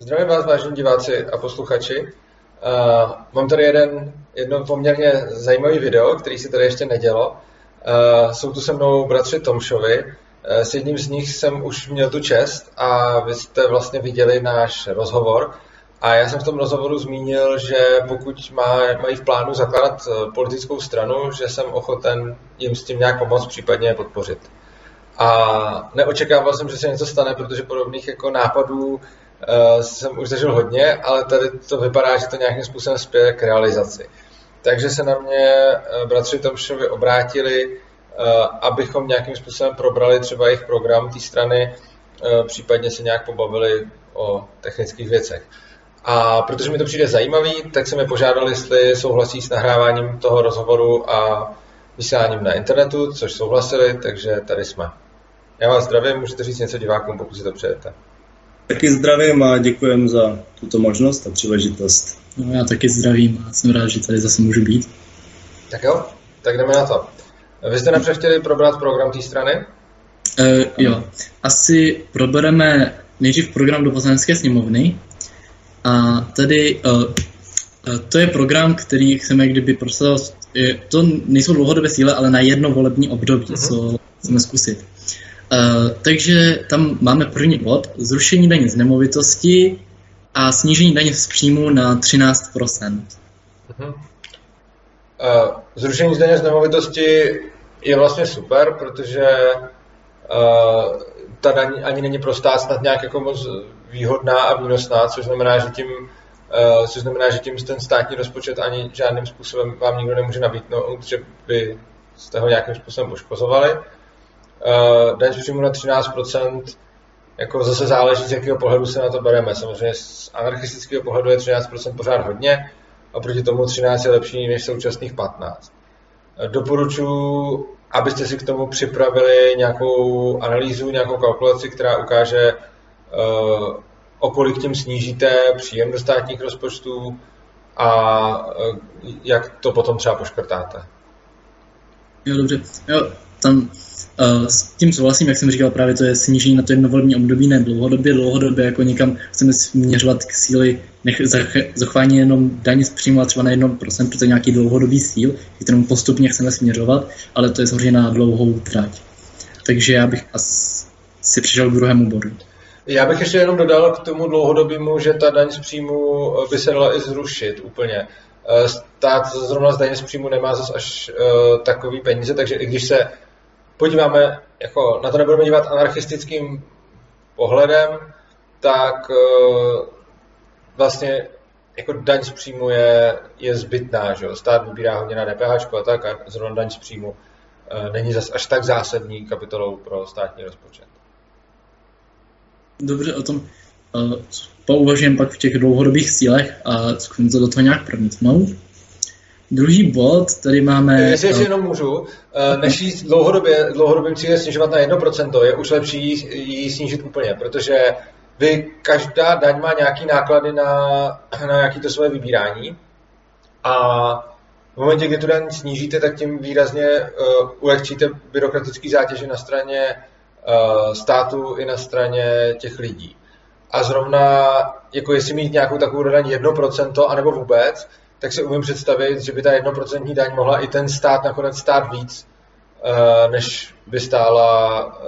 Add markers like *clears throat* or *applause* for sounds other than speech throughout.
Zdravím vás, vážení diváci a posluchači. Uh, mám tady jeden, jedno poměrně zajímavý video, který si tady ještě nedělo. Uh, jsou tu se mnou bratři Tomšovi. Uh, s jedním z nich jsem už měl tu čest a vy jste vlastně viděli náš rozhovor. A já jsem v tom rozhovoru zmínil, že pokud má, mají v plánu zakládat politickou stranu, že jsem ochoten jim s tím nějak pomoct, případně podpořit. A neočekával jsem, že se něco stane, protože podobných jako nápadů uh, jsem už zažil hodně, ale tady to vypadá, že to nějakým způsobem spěje k realizaci. Takže se na mě uh, bratři Tomšovi obrátili, uh, abychom nějakým způsobem probrali třeba jejich program té strany, uh, případně se nějak pobavili o technických věcech. A protože mi to přijde zajímavý, tak jsem je požádal, jestli souhlasí s nahráváním toho rozhovoru a vysíláním na internetu, což souhlasili, takže tady jsme. Já vás zdravím, můžete říct něco divákům, pokud si to přejete. Taky zdravím a děkujem za tuto možnost a příležitost. No, já taky zdravím a jsem rád, že tady zase můžu být. Tak jo, tak jdeme na to. Vy jste napřed chtěli probrat program té strany? Uh, jo, asi probereme nejdřív program do poslanecké sněmovny a tady uh, to je program, který chceme kdyby prosadil, to nejsou dlouhodobé síle, ale na jedno volební období, uh-huh. co chceme zkusit. Uh, takže tam máme první bod, zrušení daně z nemovitosti a snížení daně z příjmu na 13%. Uh-huh. Uh, zrušení z daně z nemovitosti je vlastně super, protože uh, ta daň ani není pro stát snad nějak jako moc výhodná a výnosná, což znamená, že tím Uh, což znamená, že tím ten státní rozpočet ani žádným způsobem vám nikdo nemůže nabídnout, že by jste ho nějakým způsobem poškozovali. Uh, daň z příjmu na 13%, jako zase záleží, z jakého pohledu se na to bereme. Samozřejmě z anarchistického pohledu je 13% pořád hodně, a proti tomu 13 je lepší než současných 15. Uh, doporučuji, abyste si k tomu připravili nějakou analýzu, nějakou kalkulaci, která ukáže, uh, o kolik tím snížíte příjem do státních rozpočtů a jak to potom třeba poškrtáte. Jo, dobře. Jo, tam uh, s tím souhlasím, jak jsem říkal, právě to je snížení na to jednovolební období, ne dlouhodobě, dlouhodobě jako někam chceme směřovat k síly, nech, zachování jenom daní z příjmu a třeba na 1%, protože nějaký dlouhodobý cíl, kterému postupně chceme směřovat, ale to je samozřejmě na dlouhou trať. Takže já bych asi přišel k druhému bodu. Já bych ještě jenom dodal k tomu dlouhodobému, že ta daň z příjmu by se dala i zrušit úplně. Eh, stát zrovna z daně z příjmu nemá zase až uh, takový peníze, takže i když se podíváme, jako na to nebudeme dívat anarchistickým pohledem, tak uh, vlastně jako daň z příjmu je, je zbytná, že jo? stát vybírá hodně na DPH a tak a zrovna daň z příjmu uh, není zas až tak zásadní kapitolou pro státní rozpočet. Dobře, o tom uh, pouvažujeme pak v těch dlouhodobých cílech a zkusím to do toho nějak promítnout. Druhý bod, tady máme... Jestli ještě jenom můžu, eh, než jít dlouhodobě, dlouhodobým cílem snižovat na 1%, je už lepší ji snížit úplně, protože vy, každá daň má nějaký náklady na, na nějaké to svoje vybírání a v momentě, kdy tu daň snížíte, tak tím výrazně uh, ulehčíte byrokratické zátěže na straně uh, státu i na straně těch lidí. A zrovna, jako jestli mít nějakou takovou daň 1%, anebo vůbec, tak si umím představit, že by ta jednoprocentní daň mohla i ten stát nakonec stát víc, eh, než by stála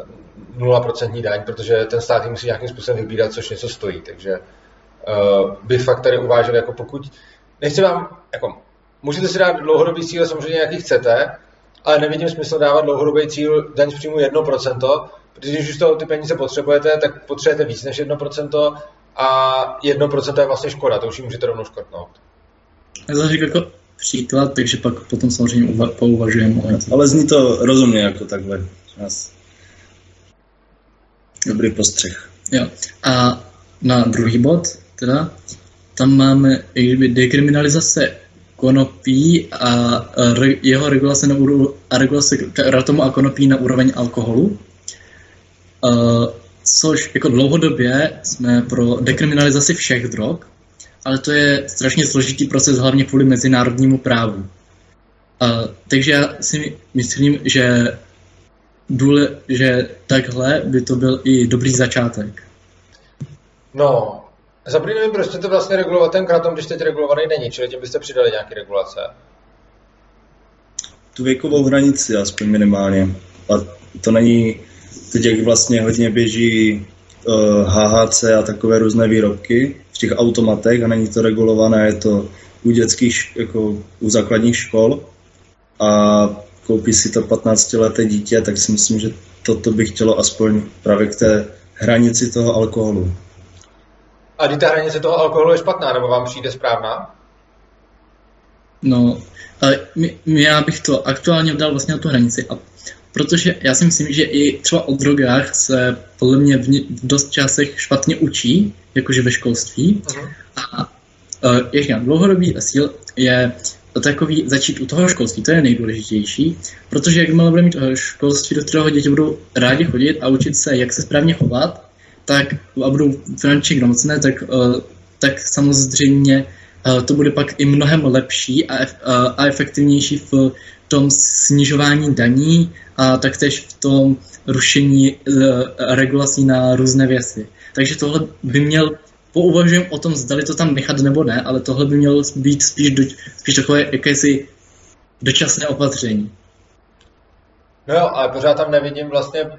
0% daň, protože ten stát musí nějakým způsobem vybírat, což něco stojí. Takže eh, by fakt tady uvážil, jako pokud, nechci vám, jako, můžete si dát dlouhodobý cíl samozřejmě, jaký chcete, ale nevidím smysl dávat dlouhodobý cíl daň z příjmu 1%, protože když už toho ty peníze potřebujete, tak potřebujete víc než 1% a 1% je vlastně škoda, to už ji můžete rovnou škrtnout. Já jsem říkal jako příklad, takže pak potom samozřejmě uva- pouvažujeme. Ale zní to rozumně jako takhle. Dobrý postřeh. Jo. A na druhý bod, teda, tam máme dekriminalizace konopí a re, jeho regulace na úru, a regulace ratomu a konopí na úroveň alkoholu. Uh, což jako dlouhodobě jsme pro dekriminalizaci všech drog, ale to je strašně složitý proces, hlavně kvůli mezinárodnímu právu. Uh, takže já si myslím, že, důle, že takhle by to byl i dobrý začátek. No, Za první nevím, proč chcete vlastně regulovat ten kratom, když teď regulovaný není, čili tím byste přidali nějaké regulace. Tu věkovou hranici aspoň minimálně. A to není, teď jak vlastně hodně běží uh, eh, HHC a takové různé výrobky těch automatech a není to regulované, je to u dětských, jako u základních škol a koupí si to 15-leté dítě, tak si myslím, že toto by chtělo aspoň právě k té hranici toho alkoholu. A kdy ta hranice toho alkoholu je špatná, nebo vám přijde správná? No, ale já bych to aktuálně dal vlastně na tu hranici. A protože já si myslím, že i třeba o drogách se podle mě v, v dost časech špatně učí, jakože ve školství. Uh-huh. A uh, jak říkám, dlouhodobý cíl je takový začít u toho školství, to je nejdůležitější, protože jakmile budeme mít školství, do kterého děti budou rádi chodit a učit se, jak se správně chovat, tak a budou finančně gramotné, tak, uh, tak samozřejmě uh, to bude pak i mnohem lepší a, uh, a efektivnější v tom snižování daní a taktéž v tom rušení regulací na různé věci. Takže tohle by měl pouvažujeme o tom, zdali to tam nechat nebo ne, ale tohle by mělo být spíš, do, spíš takové jakési dočasné opatření. No jo, ale pořád tam nevidím vlastně,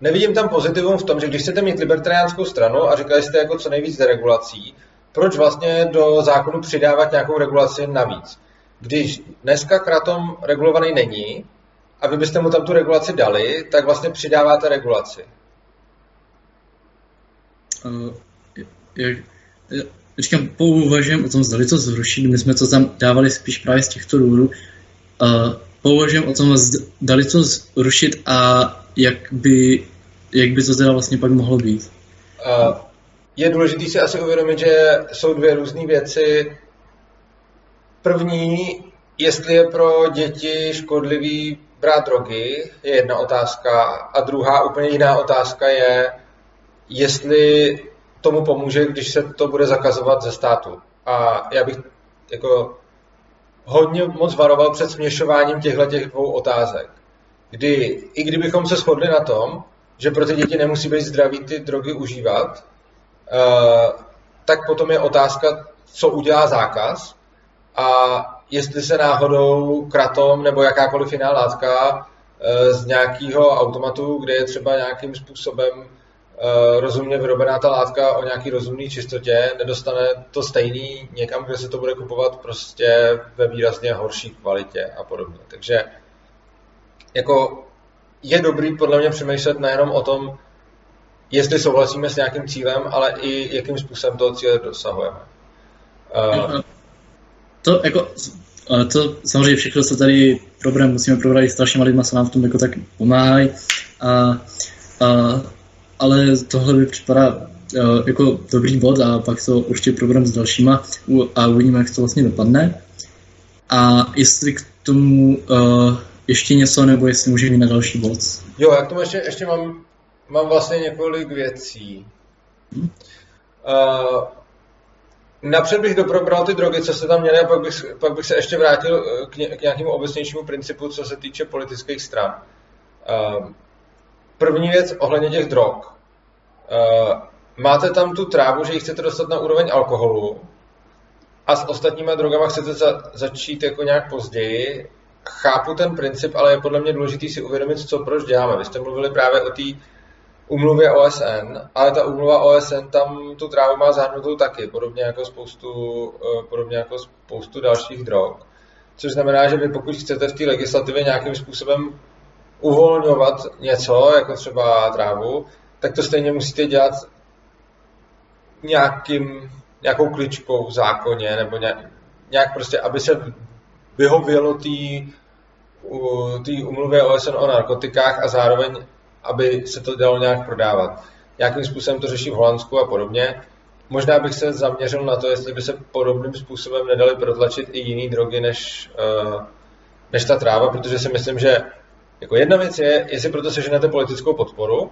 nevidím tam pozitivum v tom, že když chcete mít libertariánskou stranu a říkali jste jako co nejvíc deregulací, proč vlastně do zákonu přidávat nějakou regulaci navíc? Když dneska kratom regulovaný není a vy byste mu tam tu regulaci dali, tak vlastně přidáváte regulaci. Uh, jak, říkám, pouvažujem o tom, zda to zrušit, my jsme to tam dávali spíš právě z těchto důvodů, uh, pouvažujem o tom, zda to zrušit a jak by, jak by to teda vlastně pak mohlo být. Uh, je důležité si asi uvědomit, že jsou dvě různé věci. První, jestli je pro děti škodlivý brát drogy, je jedna otázka. A druhá úplně jiná otázka je, jestli tomu pomůže, když se to bude zakazovat ze státu. A já bych jako hodně moc varoval před směšováním těchto těch dvou otázek. Kdy, i kdybychom se shodli na tom, že pro ty děti nemusí být zdraví ty drogy užívat, uh, tak potom je otázka, co udělá zákaz a jestli se náhodou kratom nebo jakákoliv jiná látka uh, z nějakého automatu, kde je třeba nějakým způsobem Eh, rozumně vyrobená ta látka o nějaký rozumný čistotě, nedostane to stejný někam, kde se to bude kupovat prostě ve výrazně horší kvalitě a podobně. Takže jako je dobrý podle mě přemýšlet nejenom o tom, jestli souhlasíme s nějakým cílem, ale i jakým způsobem toho cíle dosahujeme. Uh, to jako to samozřejmě všechno se tady problém musíme probrat s dalšíma lidma, se nám v tom jako tak pomáhají. A, a ale tohle by připadá uh, jako dobrý bod a pak to určitě program s dalšíma a uvidíme, jak to vlastně dopadne. A jestli k tomu uh, ještě něco, nebo jestli můžeme jít na další bod. Jo, já k tomu ještě, ještě mám, mám vlastně několik věcí. Hmm? Uh, napřed bych doprobral ty drogy, co se tam měly, a pak bych, pak bych se ještě vrátil k, ně, k nějakému obecnějšímu principu, co se týče politických stran. Uh, První věc ohledně těch drog. Uh, máte tam tu trávu, že ji chcete dostat na úroveň alkoholu a s ostatníma drogama chcete za, začít jako nějak později. Chápu ten princip, ale je podle mě důležité si uvědomit, co proč děláme. Vy jste mluvili právě o té umluvě OSN, ale ta umluva OSN tam tu trávu má zahrnutou taky, podobně jako spoustu, uh, podobně jako spoustu dalších drog. Což znamená, že vy pokud chcete v té legislativě nějakým způsobem uvolňovat něco, jako třeba trávu, tak to stejně musíte dělat nějakým, nějakou kličkou v zákoně, nebo nějak, nějak prostě, aby se vyhovělo té umluvě OSN o narkotikách a zároveň, aby se to dalo nějak prodávat. Nějakým způsobem to řeší v Holandsku a podobně. Možná bych se zaměřil na to, jestli by se podobným způsobem nedali protlačit i jiné drogy než, uh, než ta tráva, protože si myslím, že jako jedna věc je, jestli proto seženete politickou podporu,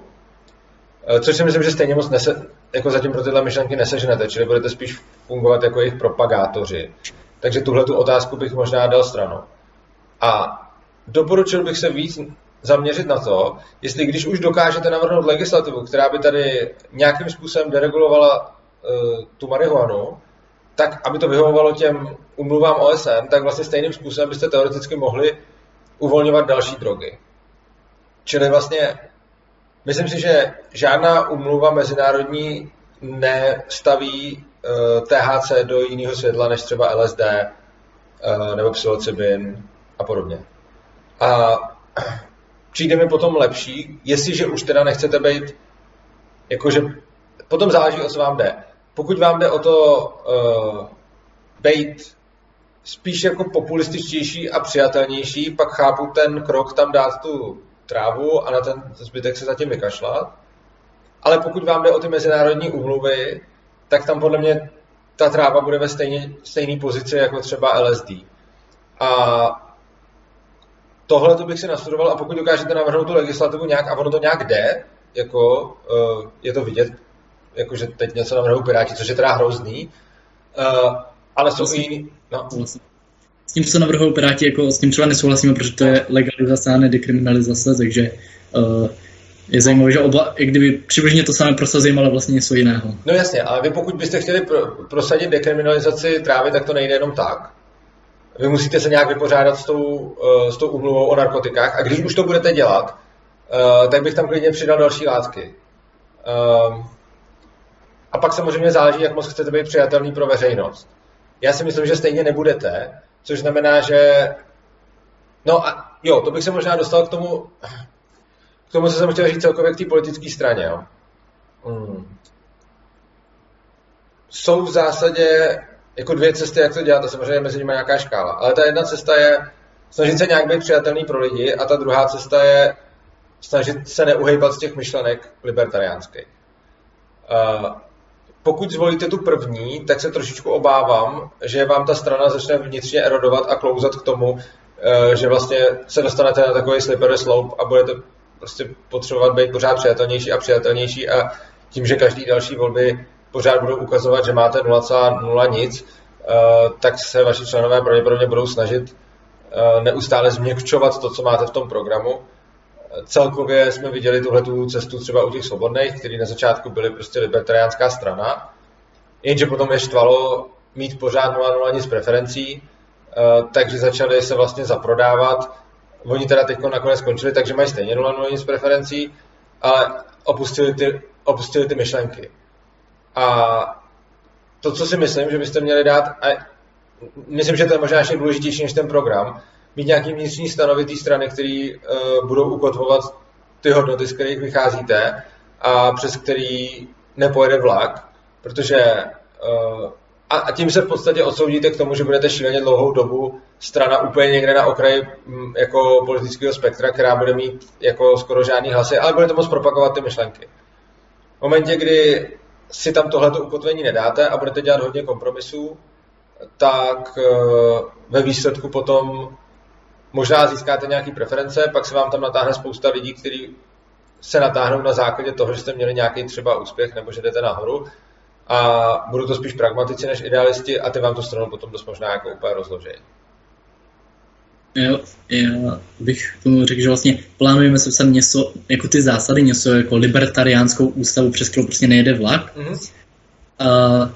eh, což si myslím, že stejně moc nese, jako zatím pro tyhle myšlenky neseženete, čili budete spíš fungovat jako jejich propagátoři. Takže tuhle tu otázku bych možná dal stranou. A doporučil bych se víc zaměřit na to, jestli když už dokážete navrhnout legislativu, která by tady nějakým způsobem deregulovala uh, tu marihuanu, tak aby to vyhovovalo těm umluvám OSN, tak vlastně stejným způsobem byste teoreticky mohli uvolňovat další drogy. Čili vlastně myslím si, že žádná umluva mezinárodní nestaví uh, THC do jiného světla než třeba LSD uh, nebo psilocybin a podobně. A přijde mi potom lepší, jestliže už teda nechcete být, jakože potom záleží, o co vám jde. Pokud vám jde o to uh, být spíš jako populističtější a přijatelnější, pak chápu ten krok tam dát tu trávu a na ten zbytek se zatím vykašlat. Ale pokud vám jde o ty mezinárodní úmluvy, tak tam podle mě ta tráva bude ve stejně, stejné pozici jako třeba LSD. A tohle to bych si nastudoval a pokud dokážete navrhnout tu legislativu nějak a ono to nějak jde, jako uh, je to vidět, jako že teď něco navrhují Piráti, což je teda hrozný, uh, ale jsou i jiný, no. S tím, co navrhují Piráti, jako s tím třeba nesouhlasíme, protože to je legalizace a ne dekriminalizace, takže uh, je zajímavé, že oba, i kdyby přibližně to samé prosazují, ale vlastně něco jiného. No jasně, ale vy pokud byste chtěli pro, prosadit dekriminalizaci trávy, tak to nejde jenom tak vy musíte se nějak vypořádat s tou, uh, s tou umluvou o narkotikách a když už to budete dělat, uh, tak bych tam klidně přidal další látky. Uh, a pak samozřejmě záleží, jak moc chcete být přijatelný pro veřejnost. Já si myslím, že stejně nebudete, což znamená, že... No a jo, to bych se možná dostal k tomu, k tomu, co jsem chtěl říct celkově k té politické straně. Jo. Hmm. Jsou v zásadě jako dvě cesty, jak to dělat, a samozřejmě mezi nimi nějaká škála. Ale ta jedna cesta je snažit se nějak být přijatelný pro lidi a ta druhá cesta je snažit se neuhejbat z těch myšlenek libertariánských. Uh, pokud zvolíte tu první, tak se trošičku obávám, že vám ta strana začne vnitřně erodovat a klouzat k tomu, uh, že vlastně se dostanete na takový slippery slope a budete prostě potřebovat být pořád přijatelnější a přijatelnější a tím, že každý další volby pořád budou ukazovat, že máte 0,0 nic, eh, tak se vaši členové pravděpodobně budou snažit eh, neustále změkčovat to, co máte v tom programu. Celkově jsme viděli tuhle cestu třeba u těch svobodných, kteří na začátku byli prostě libertariánská strana, jenže potom je štvalo mít pořád 0,0 nic preferencí, eh, takže začali se vlastně zaprodávat. Oni teda teď nakonec skončili, takže mají stejně 0,0 nic preferencí, ale opustili ty, opustili ty myšlenky. A to, co si myslím, že byste měli dát, a myslím, že to je možná ještě důležitější než ten program, mít nějaký vnitřní stanovitý strany, které uh, budou ukotvovat ty hodnoty, z kterých vycházíte a přes který nepojede vlak, protože uh, a, a tím se v podstatě odsoudíte k tomu, že budete šíleně dlouhou dobu strana úplně někde na okraji m, jako politického spektra, která bude mít jako skoro žádný hlasy, ale budete moct propagovat ty myšlenky. V momentě, kdy si tam tohleto ukotvení nedáte a budete dělat hodně kompromisů, tak eh, ve výsledku potom možná získáte nějaké preference, pak se vám tam natáhne spousta lidí, kteří se natáhnou na základě toho, že jste měli nějaký třeba úspěch nebo že jdete nahoru a budou to spíš pragmatici než idealisti a ty vám to stranu potom dost možná jako úplně rozložejí. Jo, já bych tomu řekl, že vlastně plánujeme sepsat něco, jako ty zásady, něco jako libertariánskou ústavu, přes kterou prostě nejede vlak. Mm-hmm. A,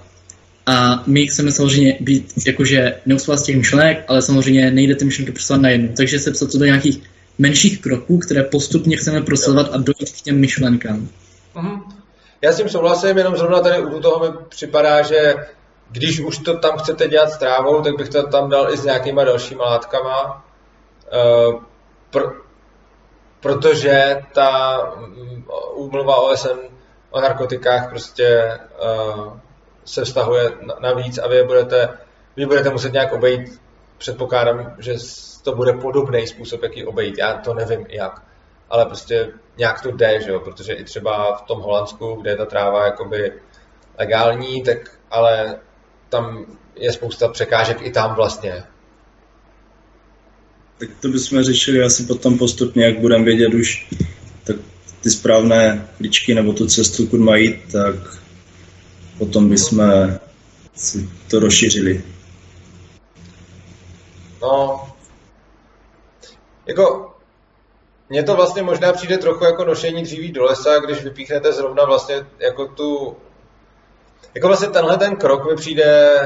a my chceme samozřejmě být jakože neustále z těch myšlenek, ale samozřejmě nejde ty myšlenky prosazovat najednou. Takže sepsat to do nějakých menších kroků, které postupně chceme prosazovat a dojít k těm myšlenkám. Mm-hmm. Já s tím souhlasím, jenom zrovna tady u toho mi připadá, že když už to tam chcete dělat s trávou, tak bych to tam dal i s nějakýma dalšíma látkama, pr- protože ta mm, úmluva OSN o narkotikách prostě uh, se vztahuje navíc a vy budete, vy budete muset nějak obejít, předpokládám, že to bude podobný způsob, jaký obejít. Já to nevím jak, ale prostě nějak to jde, že jo? protože i třeba v tom Holandsku, kde je ta tráva jakoby legální, tak ale tam je spousta překážek i tam vlastně. Tak to bychom řešili asi potom postupně, jak budeme vědět už tak ty správné klíčky nebo tu cestu, kud mají, tak potom bychom si to rozšířili. No, jako mně to vlastně možná přijde trochu jako nošení dříví do lesa, když vypíchnete zrovna vlastně jako tu jako vlastně tenhle ten krok mi přijde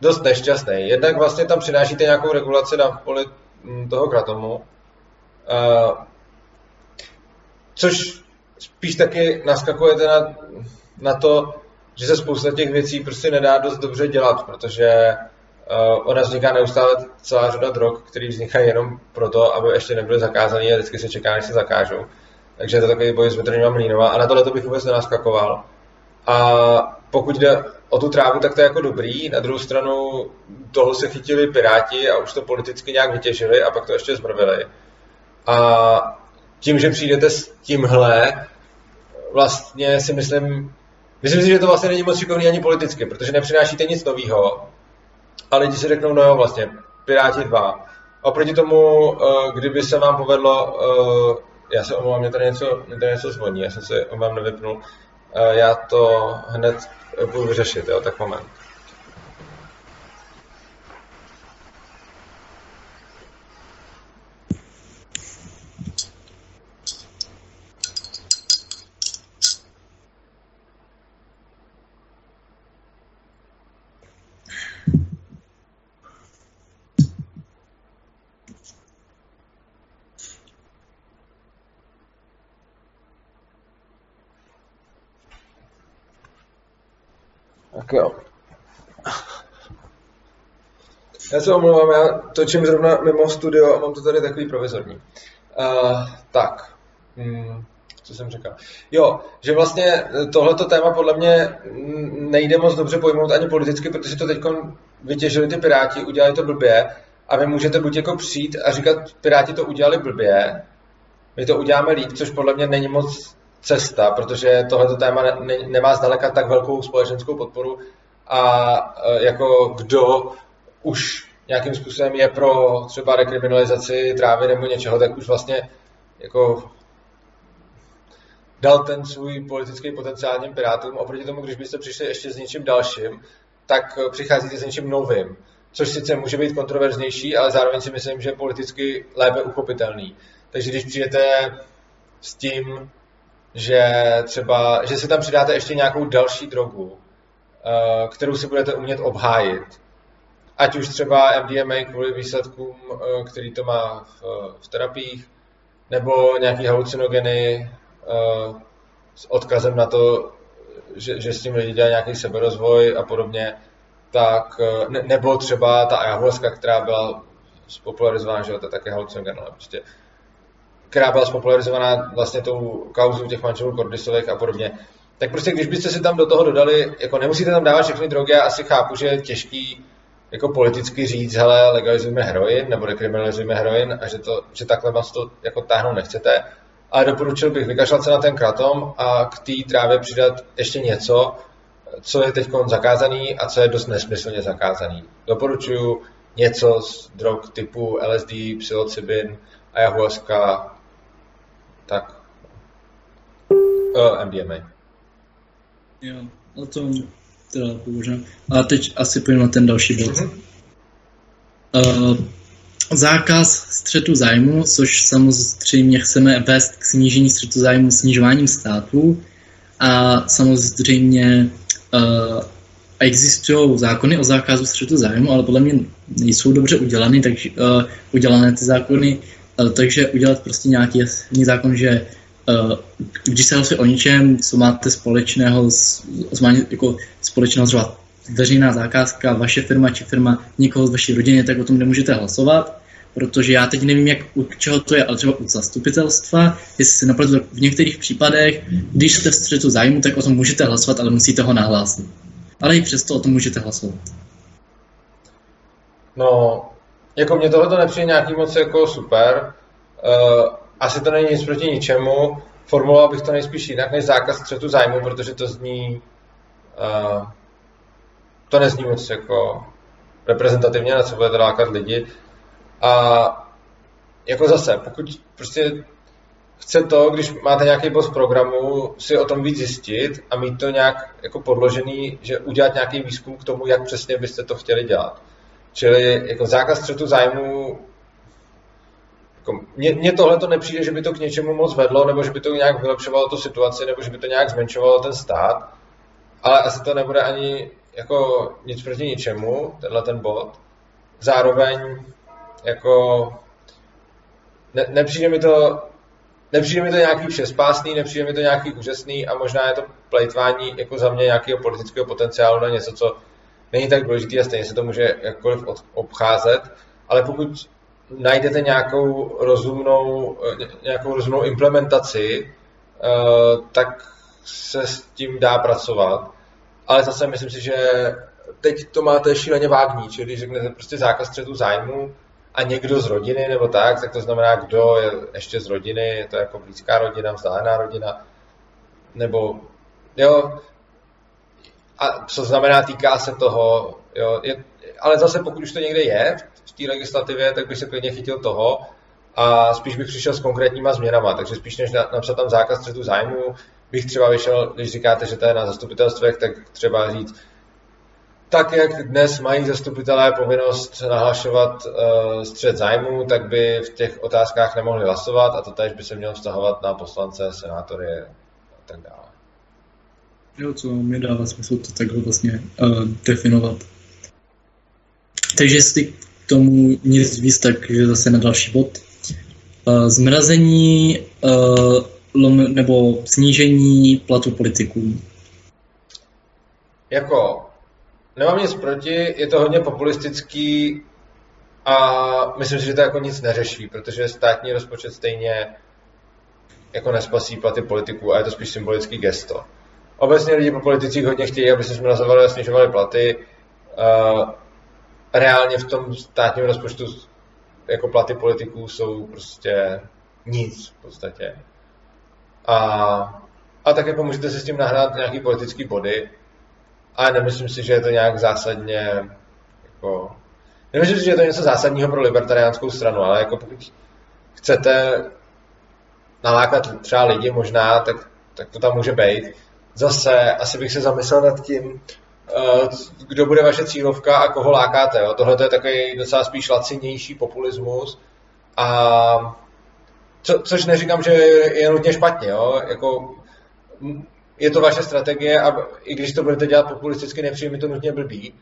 dost nešťastný. Jednak vlastně tam přinášíte nějakou regulaci na poli mm, toho kratomu, což spíš taky naskakujete na, na to, že se spousta těch věcí prostě nedá dost dobře dělat, protože uh, ona vzniká neustále celá řada drog, které vznikají jenom proto, aby ještě nebyly zakázané a vždycky se čeká, než se zakážou. Takže je to takový boj s větrnýma mlínova a na tohle to bych vůbec nenaskakoval. A pokud jde o tu trávu, tak to je jako dobrý. Na druhou stranu toho se chytili piráti a už to politicky nějak vytěžili a pak to ještě zmrvili. A tím, že přijdete s tímhle, vlastně si myslím, myslím si, že to vlastně není moc šikovný ani politicky, protože nepřinášíte nic nového. A lidi si řeknou, no jo, vlastně, Piráti 2. Oproti tomu, eh, kdyby se vám povedlo, eh, já se omlouvám, mě tady něco, mě tady něco zvoní, já jsem se omlouvám nevypnul, já to hned budu vyřešit, jo, tak moment. Tak jo. Já se omlouvám, já točím zrovna mimo studio a mám to tady takový provizorní. Uh, tak, hmm, co jsem říkal. Jo, že vlastně tohleto téma podle mě nejde moc dobře pojmout ani politicky, protože to teď vytěžili ty Piráti, udělali to blbě a vy můžete buď jako přijít a říkat, Piráti to udělali blbě, my to uděláme líp, což podle mě není moc cesta, protože tohleto téma ne, nemá zdaleka tak velkou společenskou podporu a e, jako kdo už nějakým způsobem je pro třeba rekriminalizaci trávy nebo něčeho, tak už vlastně jako dal ten svůj politický potenciál těm pirátům. Oproti tomu, když byste přišli ještě s něčím dalším, tak přicházíte s něčím novým, což sice může být kontroverznější, ale zároveň si myslím, že je politicky lépe uchopitelný. Takže když přijdete s tím, že třeba, že si tam přidáte ještě nějakou další drogu, eh, kterou si budete umět obhájit. Ať už třeba MDMA kvůli výsledkům, eh, který to má v, v terapiích, nebo nějaký halucinogeny eh, s odkazem na to, že, že s tím lidi dělají nějaký seberozvoj a podobně, tak, ne, nebo třeba ta ayahuasca, která byla spopularizovaná, že to je také halucinogen, ale prostě která byla spopularizovaná vlastně tou kauzou těch manželů Kordisových a podobně. Tak prostě, když byste si tam do toho dodali, jako nemusíte tam dávat všechny drogy, já asi chápu, že je těžký jako politicky říct, hele, legalizujeme heroin nebo dekriminalizujeme heroin a že, to, že takhle vás to jako táhnout nechcete. Ale doporučil bych vykašlat se na ten kratom a k té trávě přidat ještě něco, co je teď zakázaný a co je dost nesmyslně zakázaný. Doporučuju něco z drog typu LSD, psilocybin, ayahuasca, tak. Uh, MDMA. Jo, o tom teda bohužel. A teď asi pojďme na ten další bod. Mm-hmm. Uh, zákaz střetu zájmu, což samozřejmě chceme vést k snížení střetu zájmu snižováním států a samozřejmě uh, existují zákony o zákazu střetu zájmu, ale podle mě nejsou dobře udělané, takže uh, udělané ty zákony, takže udělat prostě nějaký jasný zákon, že uh, když se hlasuje o něčem, co máte společného, s, jako společného třeba veřejná zakázka, vaše firma či firma někoho z vaší rodiny, tak o tom nemůžete hlasovat, protože já teď nevím, jak u čeho to je, ale třeba u zastupitelstva, jestli se napletu v některých případech, když jste v střetu zájmu, tak o tom můžete hlasovat, ale musíte ho nahlásit. Ale i přesto o tom můžete hlasovat. No, jako mě tohle to nepřijde nějaký moc jako super. Uh, asi to není nic proti ničemu. Formuloval bych to nejspíš jinak než zákaz střetu zájmu, protože to zní uh, to nezní moc jako reprezentativně, na co budete lákat lidi. A jako zase, pokud prostě chce to, když máte nějaký post programu, si o tom víc zjistit a mít to nějak jako podložený, že udělat nějaký výzkum k tomu, jak přesně byste to chtěli dělat. Čili jako zákaz střetu zájmu jako mně, tohle to nepřijde, že by to k něčemu moc vedlo, nebo že by to nějak vylepšovalo tu situaci, nebo že by to nějak zmenšovalo ten stát. ale asi to nebude ani jako nic proti ničemu, tenhle ten bod. Zároveň jako ne, nepřijde mi to nepřijde mi to nějaký všespásný, nepřijde mi to nějaký úžasný a možná je to plejtvání jako za mě nějakého politického potenciálu na něco, co není tak důležitý a stejně se to může jakkoliv obcházet, ale pokud najdete nějakou rozumnou, nějakou rozumnou implementaci, eh, tak se s tím dá pracovat. Ale zase myslím si, že teď to máte šíleně vágní, čili když řeknete prostě zákaz střetu zájmu a někdo z rodiny nebo tak, tak to znamená, kdo je ještě z rodiny, je to jako blízká rodina, vzdálená rodina, nebo jo, a co znamená, týká se toho, jo, je, ale zase pokud už to někde je v té legislativě, tak bych se klidně chytil toho a spíš bych přišel s konkrétníma změnama, takže spíš než napsat tam zákaz střetu zájmu, bych třeba vyšel, když říkáte, že to je na zastupitelstvech, tak třeba říct, tak jak dnes mají zastupitelé povinnost nahlašovat uh, střed zájmu, tak by v těch otázkách nemohli hlasovat a to tež by se mělo vztahovat na poslance, senátory a tak dále. Jo, co mi dává smysl to takhle vlastně uh, definovat. Takže jestli k tomu nic víc, tak zase na další bod. Uh, zmrazení uh, lom, nebo snížení platu politiků. Jako, nemám nic proti, je to hodně populistický a myslím si, že to jako nic neřeší, protože státní rozpočet stejně jako nespasí platy politiků a je to spíš symbolický gesto. Obecně lidi po politicích hodně chtějí, aby se zmrazovali a snižovali platy. Uh, reálně v tom státním rozpočtu jako platy politiků jsou prostě nic v podstatě. A, a tak jako můžete si s tím nahrát nějaký politický body, ale nemyslím si, že je to nějak zásadně jako, nemyslím si, že je to něco zásadního pro libertariánskou stranu, ale jako pokud chcete nalákat třeba lidi možná, tak, tak to tam může být. Zase asi bych se zamyslel nad tím, eh, kdo bude vaše cílovka a koho lákáte. Jo? Tohle je takový docela spíš lacinější populismus a co, což neříkám, že je nutně špatně. Jo? Jako, je to vaše strategie a i když to budete dělat populisticky, nepřijde mi to nutně blbý,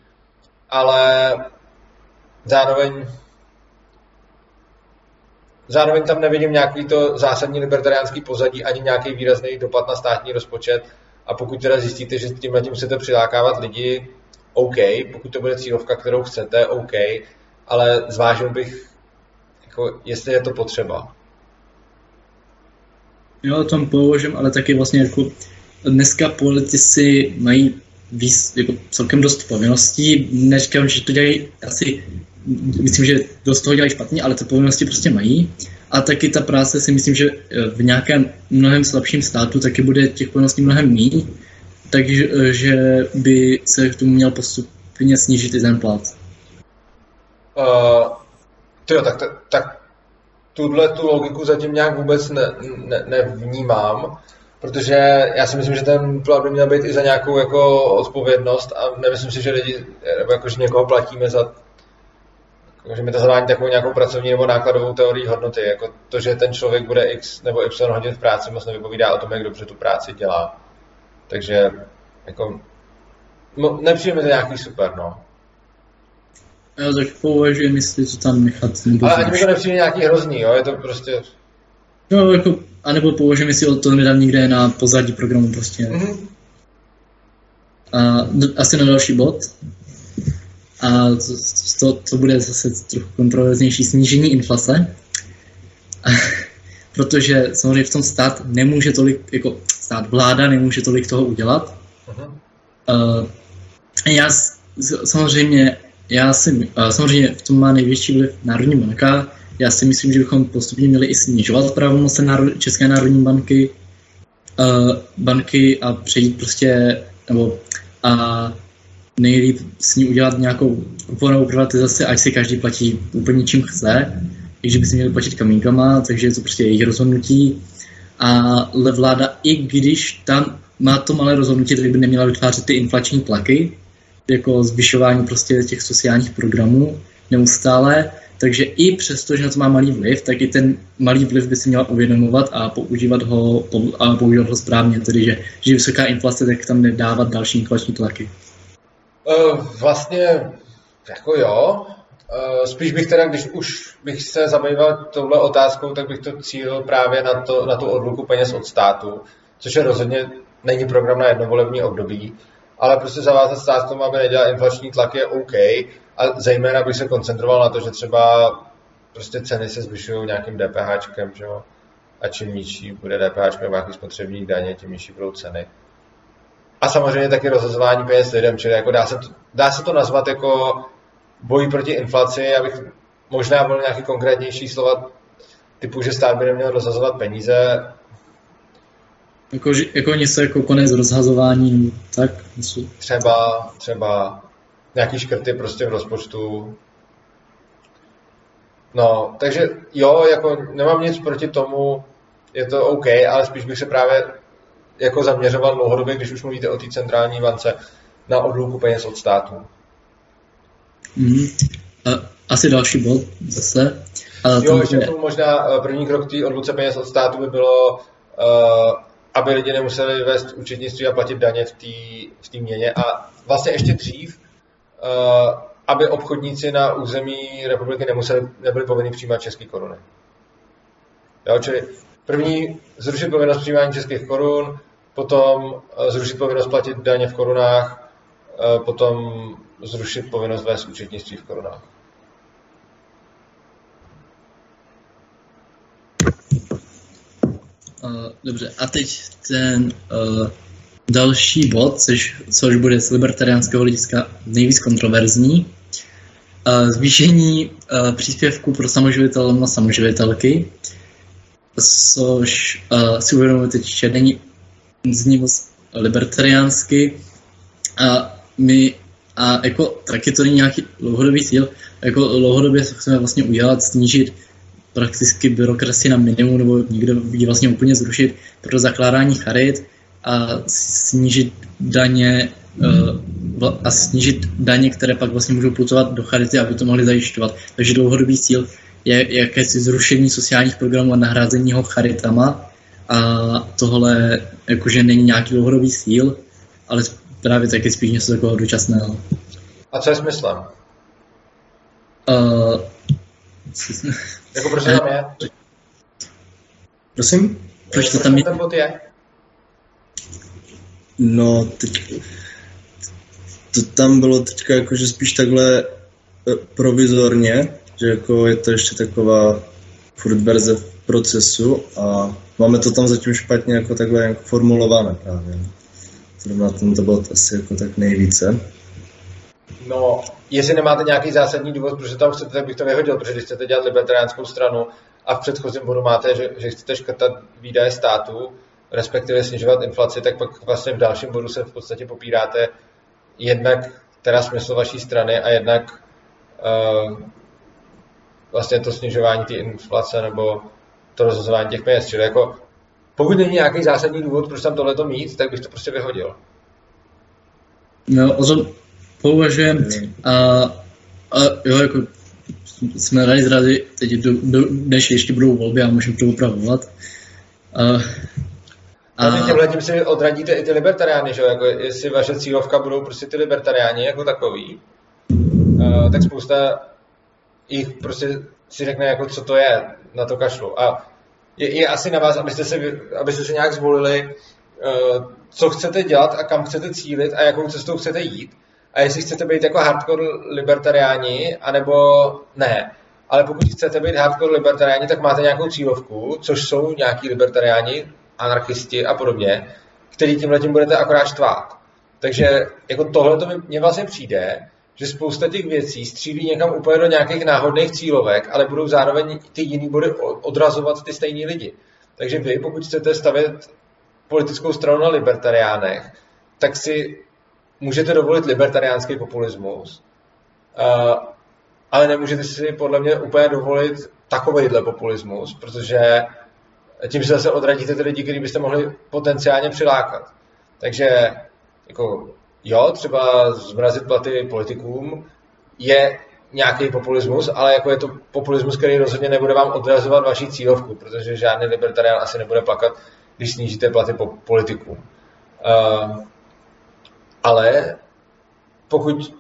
ale zároveň zároveň tam nevidím nějaký to zásadní libertariánský pozadí ani nějaký výrazný dopad na státní rozpočet a pokud teda zjistíte, že tímhle tím chcete přilákávat lidi, OK, pokud to bude cílovka, kterou chcete, OK, ale zvážil bych, jako, jestli je to potřeba. Jo, tom považujem, ale taky vlastně jako dneska politici mají víc, jako celkem dost povinností. Neříkám, že to dělají asi, myslím, že dost toho dělají špatně, ale ty povinnosti prostě mají. A taky ta práce si myslím, že v nějakém mnohem slabším státu taky bude těch povinností mnohem méně, takže že by se k tomu měl postupně snížit i ten plat. Uh, tyjo, tak, tak, tak tuhle tu logiku zatím nějak vůbec ne, ne, nevnímám, protože já si myslím, že ten plat by měl být i za nějakou jako odpovědnost a nemyslím si, že lidi, nebo jako, že někoho platíme za že mi to zavání takovou nějakou pracovní nebo nákladovou teorii hodnoty. Jako to, že ten člověk bude x nebo y hodin v práci, moc nevypovídá o tom, jak dobře tu práci dělá. Takže jako, no, nepřijde mi to nějaký super, no. Já tak považuji, jestli to tam nechat. Ale ani mi to nepřijde nějaký hrozný, jo, je to prostě... No, jako, anebo považuji, jestli to nedám někde na pozadí programu prostě. Mm-hmm. A asi na další bod. A to, to, bude zase trochu kontroverznější snížení inflace. *laughs* Protože samozřejmě v tom stát nemůže tolik, jako stát vláda nemůže tolik toho udělat. Uh-huh. Uh, já samozřejmě já si, samozřejmě v tom má největší vliv Národní banka. Já si myslím, že bychom postupně měli i snižovat pravomoce národ, České národní banky, uh, banky a přejít prostě, nebo a nejlíp s ní udělat nějakou úplnou privatizaci, ať si každý platí úplně čím chce, i že by si měli platit kamínkama, takže je to prostě jejich rozhodnutí. Ale vláda, i když tam má to malé rozhodnutí, tak by neměla vytvářet ty inflační tlaky, jako zvyšování prostě těch sociálních programů, neustále, takže i přesto, že na to má malý vliv, tak i ten malý vliv by si měl uvědomovat a používat ho, a používat ho správně, tedy že, že vysoká inflace, tak tam nedávat další inflační tlaky. Uh, vlastně jako jo, uh, spíš bych teda, když už bych se zabýval touhle otázkou, tak bych to cílil právě na, to, na tu odluku peněz od státu, což je rozhodně není program na jednovolební období, ale prostě zavázat stát tomu, aby nedělal inflační tlak je OK a zejména bych se koncentroval na to, že třeba prostě ceny se zvyšují nějakým DPHčkem, že jo? A čím nižší bude DPH nebo nějaký spotřební daně, tím nižší budou ceny. A samozřejmě taky rozhazování peněz lidem, čili jako dá, se to, dá se to nazvat jako boj proti inflaci, abych možná byl nějaký konkrétnější slova typu, že stát by neměl rozhazovat peníze, jako, jako něco jako konec rozhazování, tak? Něco. Třeba, třeba nějaký škrty prostě v rozpočtu. No, takže jo, jako nemám nic proti tomu, je to OK, ale spíš bych se právě jako zaměřoval dlouhodobě, když už mluvíte o té centrální bance, na odluku peněz od státu. Mm. A asi další bod zase. A jo, ještě je... možná eh, první krok té odluce peněz od státu by bylo uh, aby lidi nemuseli vést účetnictví a platit daně v té v tý měně. A vlastně ještě dřív, uh, aby obchodníci na území republiky nemuseli, nebyli povinni přijímat české koruny. Jo, čili první zrušit povinnost přijímání českých korun, potom uh, zrušit povinnost platit daně v korunách, uh, potom zrušit povinnost vést účetnictví v korunách. Uh, dobře, a teď ten uh, další bod, což, což bude z libertariánského hlediska nejvíc kontroverzní. Uh, zvýšení uh, příspěvku pro samoživitele na samoživitelky, což uh, si uvědomujeme teď, že není zní moc libertariánsky. A my a jako taky to není nějaký dlouhodobý cíl, jako dlouhodobě chceme vlastně udělat, snížit prakticky byrokracii na minimum, nebo někdo ji vlastně úplně zrušit pro zakládání charit a snížit daně eh, a snížit daně, které pak vlastně můžou putovat do charity, aby to mohli zajišťovat. Takže dlouhodobý cíl je jakési zrušení sociálních programů a nahrázení ho charitama a tohle jakože není nějaký dlouhodobý cíl, ale právě taky spíš něco takového dočasného. A co je smyslem? Uh, jako proč to tam je? Prosím? Proč to tam je? Ten bod je? No, teď, to tam bylo teďka jakože spíš takhle eh, provizorně, že jako je to ještě taková furt verze v procesu a máme to tam zatím špatně jako takhle jako formulované právě. Zrovna tento bod asi jako tak nejvíce. No, jestli nemáte nějaký zásadní důvod, proč tam chcete, tak bych to vyhodil, protože když chcete dělat libertariánskou stranu a v předchozím bodu máte, že, že chcete škrtat výdaje státu, respektive snižovat inflaci, tak pak vlastně v dalším bodu se v podstatě popíráte jednak teda smysl vaší strany a jednak uh, vlastně to snižování té inflace nebo to rozhazování těch peněz. Čili jako pokud není nějaký zásadní důvod, proč tam tohleto mít, tak bych to prostě vyhodil. No, považujeme a, a jo, jako jsme rádi rádi, teď do, do, než ještě budou volby a můžeme to upravovat. A, a... Tímhle tím si odradíte i ty libertariány, že jako jestli vaše cílovka budou prostě ty libertariáni jako takový, uh, tak spousta jich prostě si řekne, jako co to je, na to kašlu. A je, je asi na vás, abyste se, abyste se nějak zvolili, uh, co chcete dělat a kam chcete cílit a jakou cestou chcete jít a jestli chcete být jako hardcore libertariáni, anebo ne. Ale pokud chcete být hardcore libertariáni, tak máte nějakou cílovku, což jsou nějaký libertariáni, anarchisti a podobně, který tímhle tím budete akorát štvát. Takže jako tohle to mně vlastně přijde, že spousta těch věcí střílí někam úplně do nějakých náhodných cílovek, ale budou zároveň ty jiný body odrazovat ty stejní lidi. Takže vy, pokud chcete stavět politickou stranu na libertariánech, tak si můžete dovolit libertariánský populismus, uh, ale nemůžete si podle mě úplně dovolit takovýhle populismus, protože tím se zase odradíte ty lidi, který byste mohli potenciálně přilákat. Takže jako, jo, třeba zmrazit platy politikům je nějaký populismus, ale jako je to populismus, který rozhodně nebude vám odrazovat vaši cílovku, protože žádný libertarián asi nebude plakat, když snížíte platy po politiků. Uh, ale pokud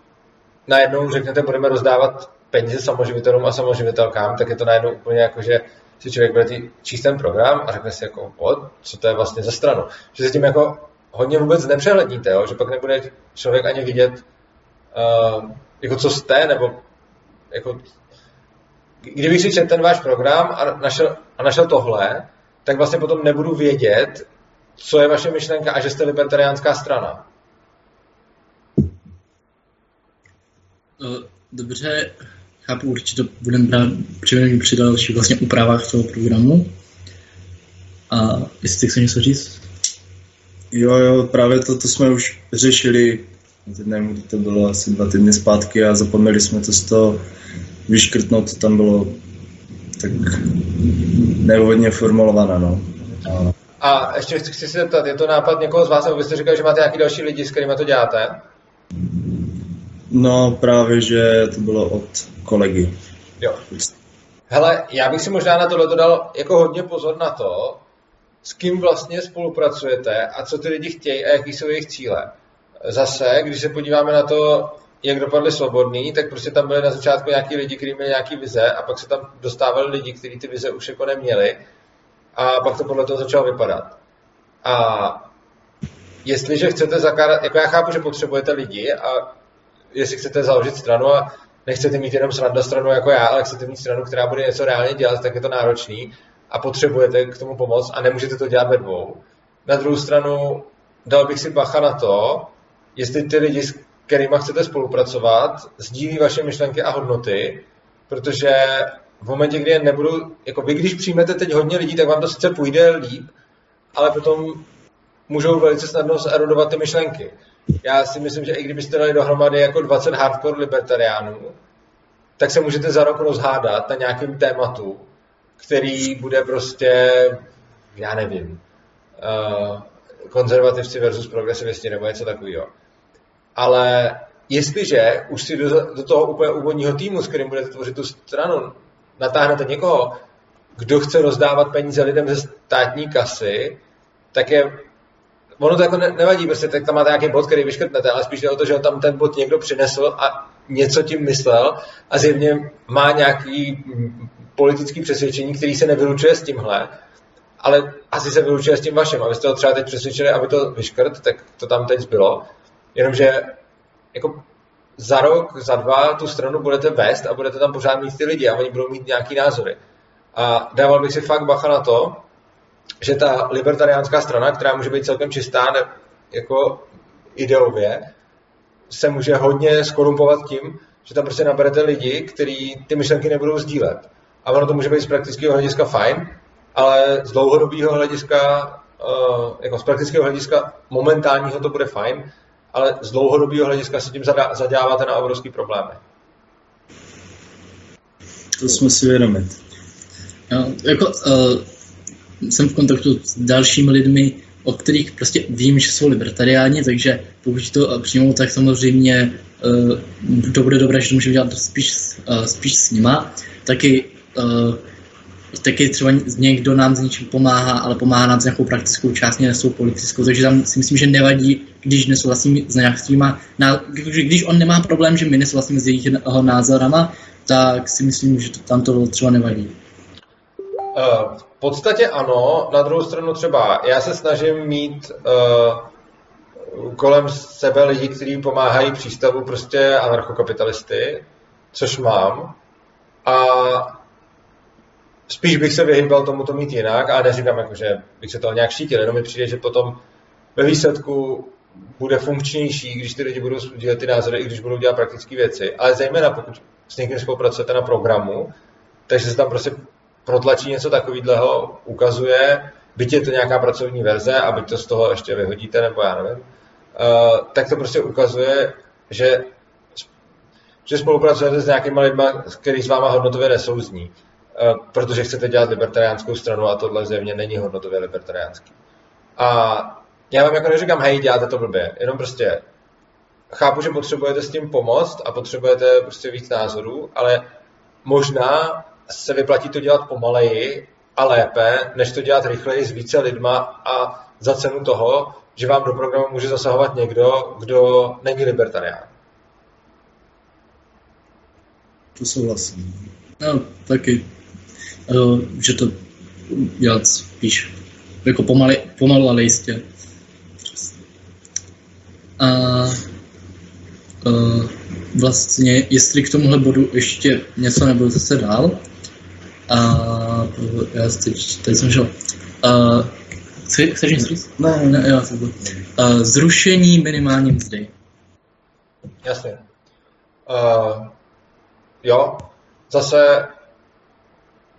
najednou řeknete, budeme rozdávat peníze samoživitelům a samoživitelkám, tak je to najednou úplně jako, že si člověk bude číst ten program a řekne si jako, o, co to je vlastně za stranu. Že se tím jako hodně vůbec nepřehledníte, jo? že pak nebude člověk ani vidět, uh, jako co jste, nebo jako, kdybych si četl ten váš program a našel, a našel tohle, tak vlastně potom nebudu vědět, co je vaše myšlenka a že jste libertariánská strana. Eh, dobře, chápu, určitě budeme brát při dalších vlastně úpravách toho programu. A jestli chceš něco říct? Jo, jo, právě to, to jsme už řešili, teď nevím, kdy to bylo asi dva týdny zpátky a zapomněli jsme to z toho vyškrtnout, to tam bylo tak nevhodně formulované, no. A... a ještě chci, se zeptat, je to nápad někoho z vás, nebo byste říkali, že máte nějaký další lidi, s kterými to děláte? No právě, že to bylo od kolegy. Jo. Hele, já bych si možná na tohle dal jako hodně pozor na to, s kým vlastně spolupracujete a co ty lidi chtějí a jaký jsou jejich cíle. Zase, když se podíváme na to, jak dopadli svobodný, tak prostě tam byly na začátku nějaký lidi, kteří měli nějaký vize a pak se tam dostávali lidi, kteří ty vize už jako neměli a pak to podle toho začalo vypadat. A jestliže chcete zakládat, jako já chápu, že potřebujete lidi a jestli chcete založit stranu a nechcete mít jenom sranda stranu jako já, ale chcete mít stranu, která bude něco reálně dělat, tak je to náročný a potřebujete k tomu pomoct a nemůžete to dělat ve dvou. Na druhou stranu dal bych si bacha na to, jestli ty lidi, s kterými chcete spolupracovat, sdílí vaše myšlenky a hodnoty, protože v momentě, kdy je nebudu, jako vy, když přijmete teď hodně lidí, tak vám to sice půjde líp, ale potom můžou velice snadno zerodovat ty myšlenky. Já si myslím, že i kdybyste dali dohromady jako 20 hardcore libertariánů, tak se můžete za rok rozhádat na nějakém tématu, který bude prostě, já nevím, uh, konzervativci versus progresivisti nebo něco takového. Ale jestliže už si do, do toho úplně úvodního týmu, s kterým budete tvořit tu stranu, natáhnete někoho, kdo chce rozdávat peníze lidem ze státní kasy, tak je ono to jako ne, nevadí, prostě tak tam máte nějaký bod, který vyškrtnete, ale spíš jde o to, že ho tam ten bod někdo přinesl a něco tím myslel a zjevně má nějaký politický přesvědčení, který se nevylučuje s tímhle, ale asi se vylučuje s tím vaším. A vy jste ho třeba teď přesvědčili, aby to vyškrt, tak to tam teď zbylo. Jenomže jako za rok, za dva tu stranu budete vést a budete tam pořád mít ty lidi a oni budou mít nějaký názory. A dával bych si fakt bacha na to, že ta libertariánská strana, která může být celkem čistá ne, jako ideově, se může hodně skorumpovat tím, že tam prostě naberete lidi, kteří ty myšlenky nebudou sdílet. A ono to může být z praktického hlediska fajn, ale z dlouhodobého hlediska, uh, jako z praktického hlediska momentálního to bude fajn, ale z dlouhodobého hlediska se tím zadáváte na obrovský problémy. To jsme si vědomi. No, jako, uh, jsem v kontaktu s dalšími lidmi, o kterých prostě vím, že jsou libertariáni, takže pokud to přijmou, tak samozřejmě uh, to bude dobré, že to můžeme dělat spíš, uh, spíš s nima. Taky, uh, taky třeba někdo nám s něčím pomáhá, ale pomáhá nám s nějakou praktickou část, ne s tou politickou, takže tam si myslím, že nevadí, když nesouhlasím s nějakýma, když on nemá problém, že my nesouhlasíme s jejich názorama, tak si myslím, že to, tam to třeba nevadí. Uh, v podstatě ano, na druhou stranu třeba já se snažím mít uh, kolem sebe lidi, kteří pomáhají přístavu prostě anarchokapitalisty, což mám. A spíš bych se vyhýbal tomu to mít jinak a neříkám, jako, že bych se toho nějak šítil, jenom mi přijde, že potom ve výsledku bude funkčnější, když ty lidi budou dělat ty názory, i když budou dělat praktické věci. Ale zejména pokud s někým spolupracujete na programu, takže se tam prostě protlačí něco takového, ukazuje, byť je to nějaká pracovní verze a byť to z toho ještě vyhodíte, nebo já nevím, uh, tak to prostě ukazuje, že, že spolupracujete s nějakýma lidmi, který s váma hodnotově nesouzní, protože chcete dělat libertariánskou stranu a tohle zjevně není hodnotově libertariánský. A já vám jako neříkám, hej, děláte to blbě, jenom prostě chápu, že potřebujete s tím pomoct a potřebujete prostě víc názorů, ale možná se vyplatí to dělat pomaleji a lépe, než to dělat rychleji s více lidma a za cenu toho, že vám do programu může zasahovat někdo, kdo není libertarián. To souhlasím. No, taky. Uh, že to dělat spíš jako pomali, pomalu, ale jistě. A uh, vlastně, jestli k tomuhle bodu ještě něco nebudu zase dál, a já teď, teď jsem šel. Uh, chceš něco říct? Ne, ne, já jsem uh, Zrušení minimální mzdy. Jasně. Uh, jo, zase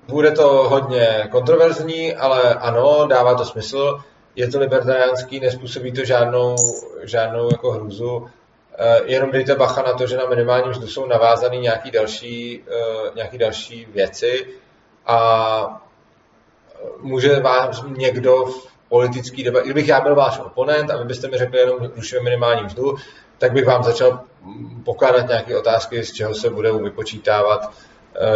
bude to hodně kontroverzní, ale ano, dává to smysl. Je to libertariánský, nespůsobí to žádnou, žádnou jako hruzu. Uh, jenom dejte bacha na to, že na minimálním mzdu jsou navázány nějaký další, uh, nějaký další věci a může vás někdo v politický debatě, kdybych já byl váš oponent a vy byste mi řekli jenom rušíme minimální mzdu, tak bych vám začal pokládat nějaké otázky, z čeho se bude vypočítávat eh,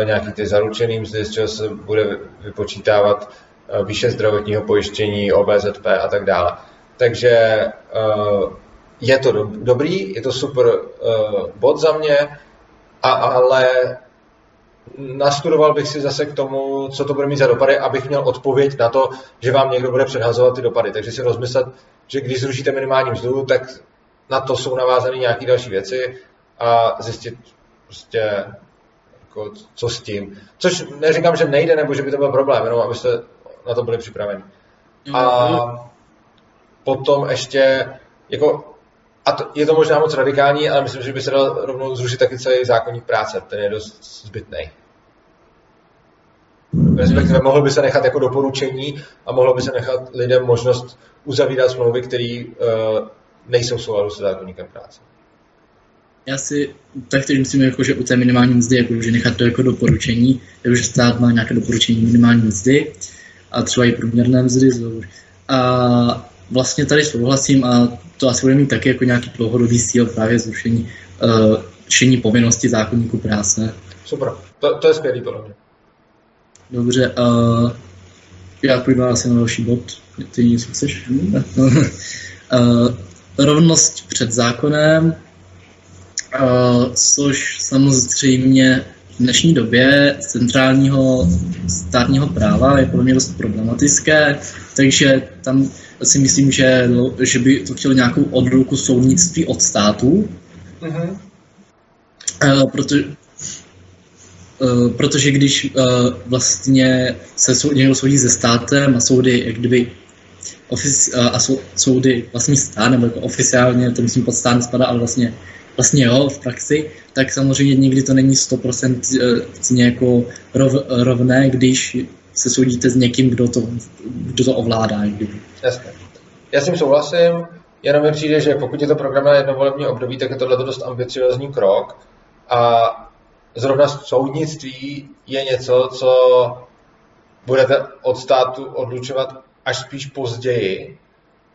nějaký ty zaručený mzdy, z čeho se bude vypočítávat eh, výše zdravotního pojištění, OBZP a tak dále. Takže eh, je to dobrý, je to super bod za mě, a, ale nastudoval bych si zase k tomu, co to bude mít za dopady, abych měl odpověď na to, že vám někdo bude předhazovat ty dopady. Takže si rozmyslet, že když zrušíte minimální mzdu, tak na to jsou navázané nějaké další věci a zjistit prostě, jako, co s tím. Což neříkám, že nejde, nebo že by to byl problém, jenom abyste na to byli připraveni. A potom ještě, jako, a to, je to možná moc radikální, ale myslím, že by se dal rovnou zrušit taky celý zákonník práce, ten je dost zbytný. Respektive mohlo by se nechat jako doporučení a mohlo by se nechat lidem možnost uzavírat smlouvy, které uh, nejsou v souladu se zákonníkem práce. Já si tak teď myslím, jako, že u té minimální mzdy, jako, že nechat to jako doporučení, jako, že stát má nějaké doporučení minimální mzdy a třeba i průměrné mzdy. A vlastně tady souhlasím a to asi bude mít taky jako nějaký dlouhodobý cíl právě zrušení uh, povinnosti zákonníku práce. Super, to, to je skvělý podle mě. Dobře, uh, já půjdu asi na další bod. Ty něco chceš? uh, *laughs* rovnost před zákonem, uh, což samozřejmě v dnešní době centrálního státního práva je podle mě dost problematické, takže tam si myslím, že, že by to chtělo nějakou odruku soudnictví od států, mm-hmm. uh, protože, uh, protože když uh, vlastně se sou, někdo soudí se státem a soudy jak kdyby uh, a sou, soudy vlastní stát, nebo jako oficiálně, to myslím pod stát spadá, ale vlastně vlastně jo, v praxi, tak samozřejmě nikdy to není 100% jako rov, rovné, když se soudíte s někým, kdo to, kdo to ovládá. Jasně. Já s tím souhlasím, jenom mi přijde, že pokud je to program na jedno volební období, tak je tohle dost ambiciozní krok a zrovna soudnictví je něco, co budete od státu odlučovat až spíš později.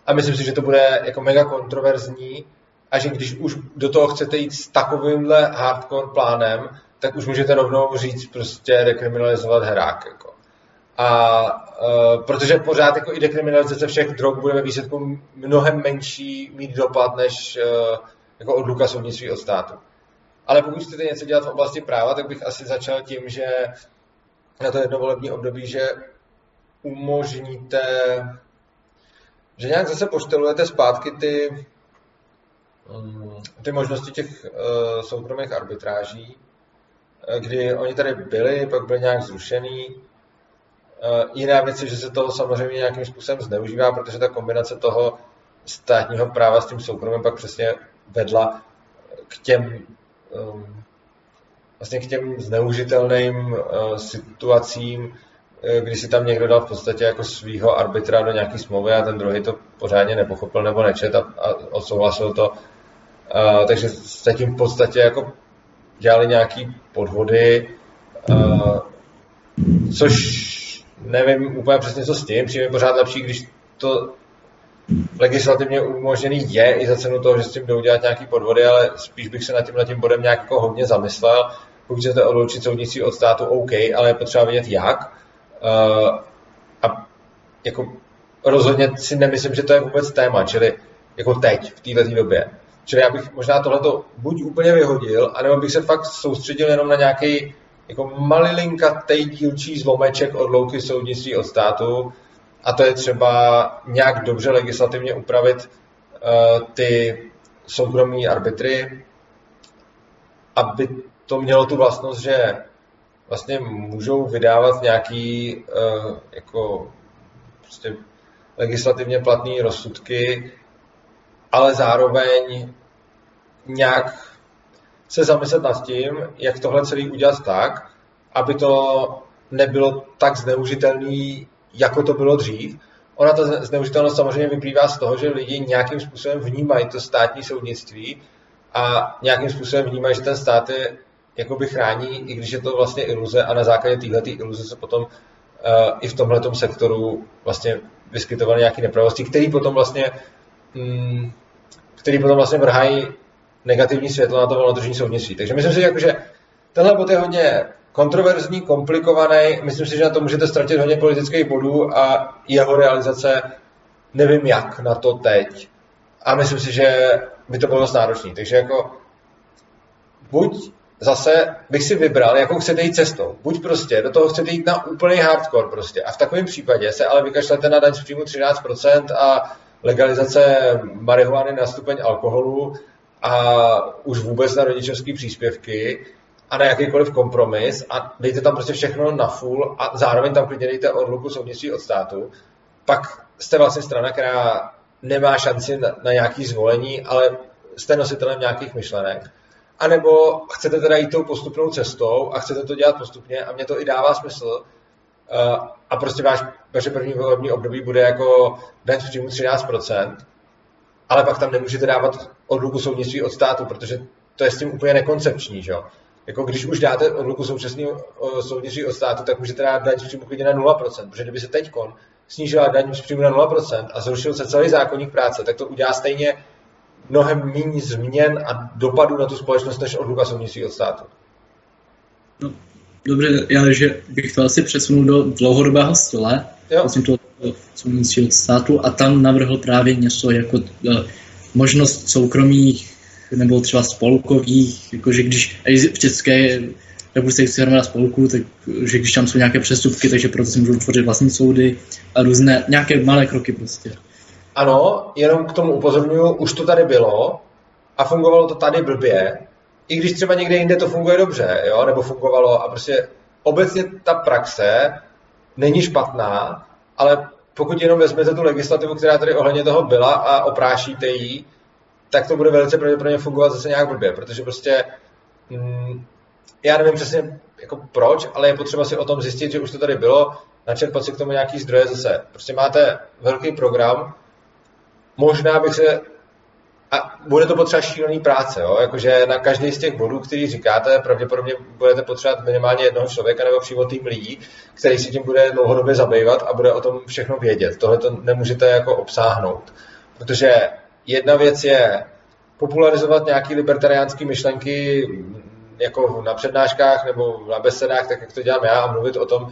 A myslím si, že to bude jako mega kontroverzní a že když už do toho chcete jít s takovýmhle hardcore plánem, tak už můžete rovnou říct prostě dekriminalizovat herák. Jako. A uh, protože pořád jako i dekriminalizace všech drog bude ve výsledku mnohem menší mít dopad než uh, jako odluka soudnictví od státu. Ale pokud chcete něco dělat v oblasti práva, tak bych asi začal tím, že na to jednovolební období, že umožníte, že nějak zase poštelujete zpátky ty, ty možnosti těch uh, soukromých arbitráží, kdy oni tady byli, pak byli nějak zrušený, Eh, jiná věc je, že se to samozřejmě nějakým způsobem zneužívá, protože ta kombinace toho státního práva s tím soukromým pak přesně vedla k těm um, vlastně k těm zneužitelným situacím, eh, kdy si tam někdo dal v podstatě jako svýho arbitra do nějaký smlouvy a ten druhý to pořádně nepochopil nebo nečet a, a odsouhlasil to. Uh, takže tím v podstatě jako dělali nějaký podvody, uh, což nevím úplně přesně, co s tím. Přijde pořád lepší, když to legislativně umožněný je i za cenu toho, že s tím jdou dělat nějaký podvody, ale spíš bych se nad tímhle tím bodem nějak jako hodně zamyslel. Pokud chcete odloučit soudnictví od státu, OK, ale je potřeba vědět jak. Uh, a jako rozhodně si nemyslím, že to je vůbec téma, čili jako teď, v této době. Čili já bych možná tohleto buď úplně vyhodil, anebo bych se fakt soustředil jenom na nějaký jako malilinkatej dílčí zlomeček od louky soudnictví od státu, a to je třeba nějak dobře legislativně upravit uh, ty soukromí arbitry, aby to mělo tu vlastnost, že vlastně můžou vydávat nějaký uh, jako prostě legislativně platné rozsudky, ale zároveň nějak se zamyslet nad tím, jak tohle celý udělat tak, aby to nebylo tak zneužitelný, jako to bylo dřív. Ona ta zneužitelnost samozřejmě vyplývá z toho, že lidi nějakým způsobem vnímají to státní soudnictví a nějakým způsobem vnímají, že ten stát je jakoby chrání, i když je to vlastně iluze a na základě téhle iluze se potom uh, i v tomhle sektoru vlastně vyskytovaly nějaké nepravosti, které potom vlastně mm, který potom vlastně vrhají negativní světlo na to volnotržní soudnictví. Takže myslím si, že tenhle bod je hodně kontroverzní, komplikovaný. Myslím si, že na to můžete ztratit hodně politických bodů a jeho realizace nevím jak na to teď. A myslím si, že by to bylo dost náročné. Takže jako buď zase bych si vybral, jakou chcete jít cestou. Buď prostě do toho chcete jít na úplný hardcore prostě. A v takovém případě se ale vykašlete na daň z příjmu 13% a legalizace marihuany na stupeň alkoholu a už vůbec na rodičovské příspěvky a na jakýkoliv kompromis a dejte tam prostě všechno na full a zároveň tam klidně dejte odluku soudnictví od státu, pak jste vlastně strana, která nemá šanci na, na nějaký zvolení, ale jste nositelem nějakých myšlenek. A nebo chcete teda jít tou postupnou cestou a chcete to dělat postupně a mě to i dává smysl. A prostě váš, vaše první volební období bude jako daň z příjmu 13%, ale pak tam nemůžete dávat odluku soudnictví od státu, protože to je s tím úplně nekoncepční, že jo? Jako když už dáte odluku současného soudnictví od státu, tak můžete dát daň z příjmu klidně na 0%, protože kdyby se teď snížila daň z příjmu na 0% a zrušil se celý zákonník práce, tak to udělá stejně mnohem méně změn a dopadů na tu společnost, než odluka soudnictví od státu. No, dobře, já že bych to asi přesunul do dlouhodobého stole, myslím to od státu a tam navrhl právě něco jako uh, možnost soukromých nebo třeba spolkových, jakože když v České republice se hromada spolků, tak že když tam jsou nějaké přestupky, takže proto si můžou tvořit vlastní soudy a různé, nějaké malé kroky prostě. Ano, jenom k tomu upozorňuji, už to tady bylo a fungovalo to tady blbě, i když třeba někde jinde to funguje dobře, jo, nebo fungovalo a prostě obecně ta praxe není špatná, ale pokud jenom vezmete tu legislativu, která tady ohledně toho byla a oprášíte ji, tak to bude velice pravděpodobně fungovat zase nějak blbě, protože prostě mm, já nevím přesně jako proč, ale je potřeba si o tom zjistit, že už to tady bylo, načerpat si k tomu nějaký zdroje zase. Prostě máte velký program, možná bych se a bude to potřeba šílený práce, jo? jakože na každý z těch bodů, který říkáte, pravděpodobně budete potřebovat minimálně jednoho člověka nebo přímo tým lidí, který si tím bude dlouhodobě zabývat a bude o tom všechno vědět. Tohle to nemůžete jako obsáhnout. Protože jedna věc je popularizovat nějaké libertariánské myšlenky jako na přednáškách nebo na besedách, tak jak to dělám já, a mluvit o tom,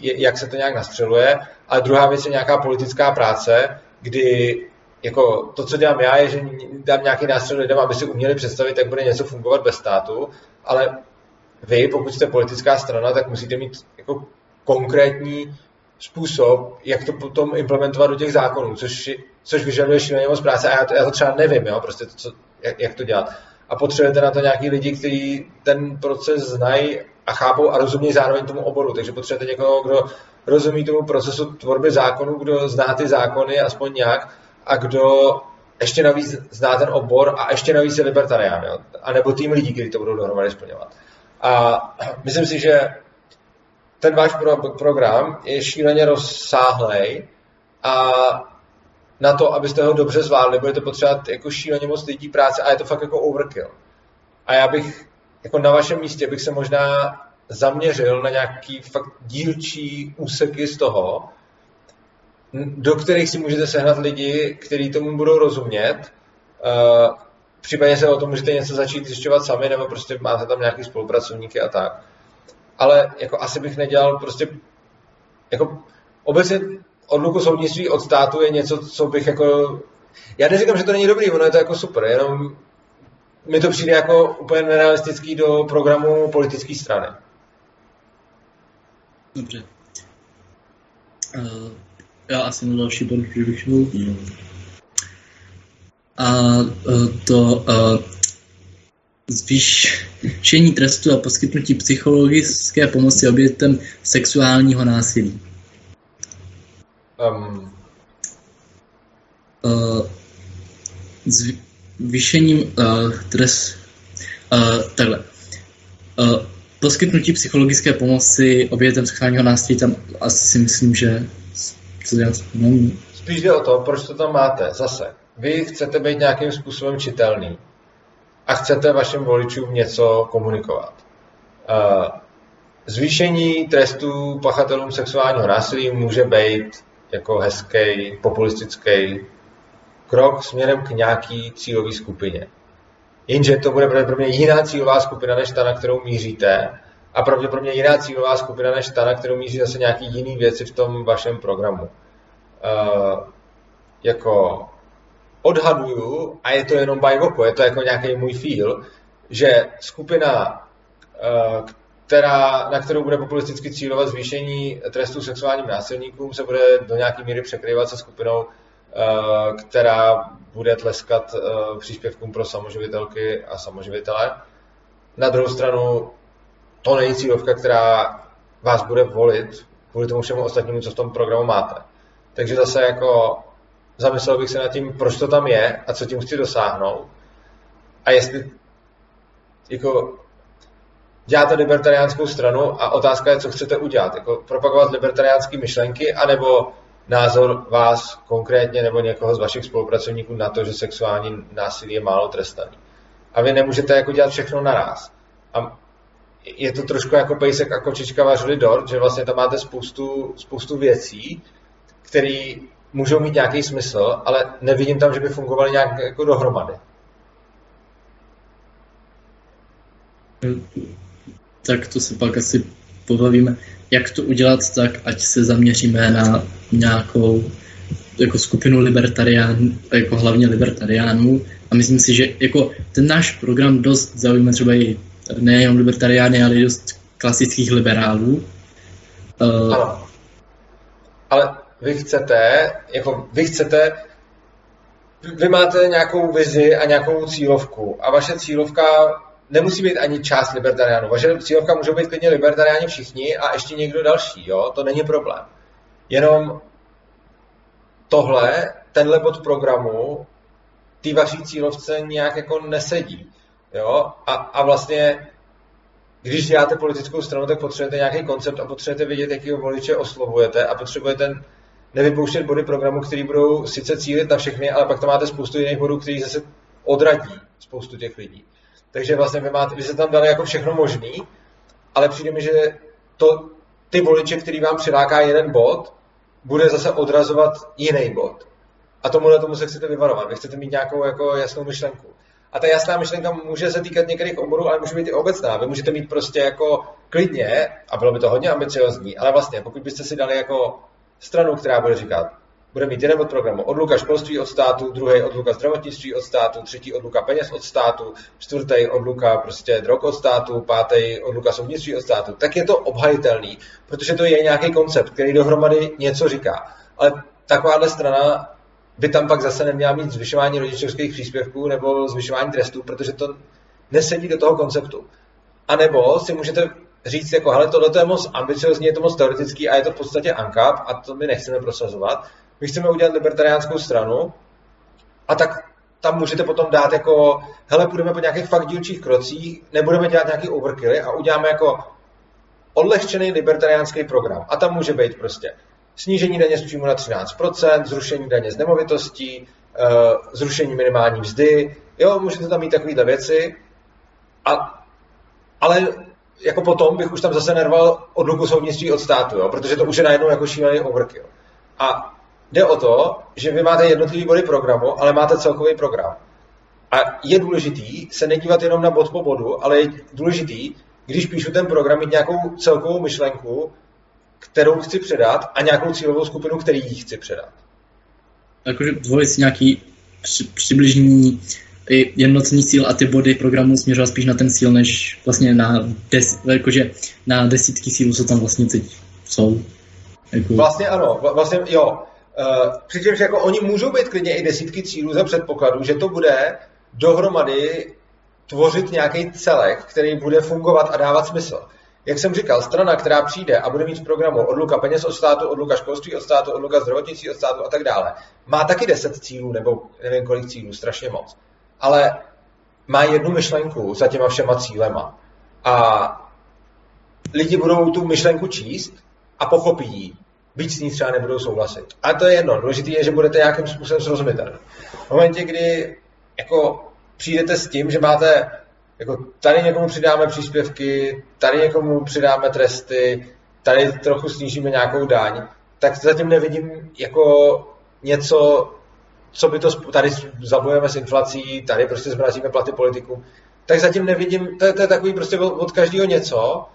jak se to nějak nastřeluje. A druhá věc je nějaká politická práce, kdy jako to, co dělám já, je, že dám nějaký nástroj lidem, aby si uměli představit, jak bude něco fungovat bez státu, ale vy, pokud jste politická strana, tak musíte mít jako konkrétní způsob, jak to potom implementovat do těch zákonů, což, což vyžaduje šíleně moc práce a já to, já to třeba nevím, jo, prostě to, co, jak, jak to dělat. A potřebujete na to nějaký lidi, kteří ten proces znají a chápou a rozumějí zároveň tomu oboru. Takže potřebujete někoho, kdo rozumí tomu procesu tvorby zákonů, kdo zná ty zákony aspoň nějak a kdo ještě navíc zná ten obor a ještě navíc je libertarián, jo? a nebo tým lidí, kteří to budou dohromady splňovat. A *clears throat* myslím si, že ten váš pro, program je šíleně rozsáhlej a na to, abyste ho dobře zvládli, budete potřebovat jako šíleně moc lidí práce a je to fakt jako overkill. A já bych jako na vašem místě bych se možná zaměřil na nějaký fakt dílčí úseky z toho, do kterých si můžete sehnat lidi, kteří tomu budou rozumět. Uh, případně se o tom můžete něco začít zjišťovat sami, nebo prostě máte tam nějaký spolupracovníky a tak. Ale jako asi bych nedělal prostě jako obecně odluku soudnictví od státu je něco, co bych jako já neříkám, že to není dobrý, ono je to jako super, jenom mi to přijde jako úplně nerealistický do programu politické strany. Dobře. Uh, já asi na další bod bych šel. A uh, to uh, zvýšení trestu a poskytnutí psychologické pomoci obětem sexuálního násilí. Um. Zvýšením uh, trest, uh, takhle. Uh, poskytnutí psychologické pomoci obětem sexuálního násilí tam asi si myslím, že to není. Spíš jde o to, proč to tam máte. Zase, vy chcete být nějakým způsobem čitelný a chcete vašim voličům něco komunikovat. Uh, zvýšení trestů pachatelům sexuálního násilí může být jako hezký, populistický krok směrem k nějaký cílové skupině. Jenže to bude pravděpodobně jiná cílová skupina než ta, na kterou míříte, a pravděpodobně jiná cílová skupina než ta, na kterou míří zase nějaký jiný věci v tom vašem programu. Uh, jako odhaduju, a je to jenom by oko, je to jako nějaký můj feel, že skupina, uh, která, na kterou bude populisticky cílovat zvýšení trestů sexuálním násilníkům, se bude do nějaké míry překrývat se skupinou, uh, která bude tleskat příspěvkům pro samoživitelky a samoživitele. Na druhou stranu to není cílovka, která vás bude volit kvůli tomu všemu ostatnímu, co v tom programu máte. Takže zase jako zamyslel bych se nad tím, proč to tam je a co tím chci dosáhnout. A jestli jako děláte libertariánskou stranu a otázka je, co chcete udělat. Jako propagovat libertariánské myšlenky, anebo názor vás konkrétně nebo někoho z vašich spolupracovníků na to, že sexuální násilí je málo trestaný. A vy nemůžete jako dělat všechno naraz. A je to trošku jako pejsek a kočička vařili dort, že vlastně tam máte spoustu, spoustu věcí, které můžou mít nějaký smysl, ale nevidím tam, že by fungovaly nějak jako dohromady. Tak to se pak asi pobavíme. Jak to udělat tak, ať se zaměříme na nějakou jako skupinu libertariánů, jako hlavně libertariánů. A myslím si, že jako ten náš program dost zaujme třeba i nejenom libertariány, ale i dost klasických liberálů. Uh, ano. Ale vy chcete, jako vy chcete, vy máte nějakou vizi a nějakou cílovku a vaše cílovka nemusí být ani část libertariánů. Vaše cílovka může být klidně libertariáni všichni a ještě někdo další, jo? to není problém. Jenom tohle, tenhle bod programu, ty vaší cílovce nějak jako nesedí. Jo? A, a vlastně, když děláte politickou stranu, tak potřebujete nějaký koncept a potřebujete vědět, jakýho voliče oslovujete a potřebujete nevypouštět body programu, který budou sice cílit na všechny, ale pak tam máte spoustu jiných bodů, který zase odradí spoustu těch lidí. Takže vlastně vy, máte, vy se tam dali jako všechno možný, ale přijde mi, že to, ty voliče, který vám přiláká jeden bod, bude zase odrazovat jiný bod. A tomuhle tomu se chcete vyvarovat. Vy chcete mít nějakou jako jasnou myšlenku. A ta jasná myšlenka může se týkat některých oborů, ale může být i obecná. Vy můžete mít prostě jako klidně, a bylo by to hodně ambiciozní, ale vlastně pokud byste si dali jako stranu, která bude říkat, bude mít jeden od programu odluka školství od státu, druhý odluka zdravotnictví od státu, třetí odluka peněz od státu, čtvrtý odluka prostě drog od státu, pátý odluka soudnictví od státu, tak je to obhajitelný, protože to je nějaký koncept, který dohromady něco říká. Ale takováhle strana by tam pak zase neměla mít zvyšování rodičovských příspěvků nebo zvyšování trestů, protože to nesedí do toho konceptu. A nebo si můžete říct, jako, hele, tohle je moc ambiciozní, je to moc teoretický a je to v podstatě ANCAP a to my nechceme prosazovat. My chceme udělat libertariánskou stranu a tak tam můžete potom dát jako, hele, půjdeme po nějakých fakt dílčích krocích, nebudeme dělat nějaký overkilly a uděláme jako odlehčený libertariánský program. A tam může být prostě snížení daně z příjmu na 13%, zrušení daně z nemovitostí, eh, zrušení minimální mzdy, jo, můžete tam mít takovéhle věci, a, ale jako potom bych už tam zase nerval odluku soudnictví od státu, jo, protože to už je najednou jako šílený overkill. A Jde o to, že vy máte jednotlivý body programu, ale máte celkový program. A je důležitý se nedívat jenom na bod po bodu, ale je důležitý, když píšu ten program, mít nějakou celkovou myšlenku, kterou chci předat a nějakou cílovou skupinu, který ji chci předat. Jakože zvolit si nějaký při, přibližný jednotný cíl a ty body programu směřovat spíš na ten cíl, než vlastně na, des, jakože na desítky cílů, co tam vlastně teď jsou. Jako... Vlastně ano, vlastně jo. Uh, přičemž jako oni můžou být klidně i desítky cílů za předpokladu, že to bude dohromady tvořit nějaký celek, který bude fungovat a dávat smysl. Jak jsem říkal, strana, která přijde a bude mít v programu odluka peněz od státu, odluka školství od státu, odluka zdravotnictví od státu a tak dále, má taky 10 cílů, nebo nevím kolik cílů, strašně moc. Ale má jednu myšlenku za těma všema cílema. A lidi budou tu myšlenku číst a pochopí ji. Byť s ní třeba nebudou souhlasit. A to je jedno. Důležité je, že budete nějakým způsobem srozumitelný. V momentě, kdy jako přijdete s tím, že máte jako tady někomu přidáme příspěvky, tady někomu přidáme tresty, tady trochu snížíme nějakou daň, tak zatím nevidím jako něco, co by to, tady zabojeme s inflací, tady prostě zmrazíme platy politiku, tak zatím nevidím, to je, to je takový prostě od, každého něco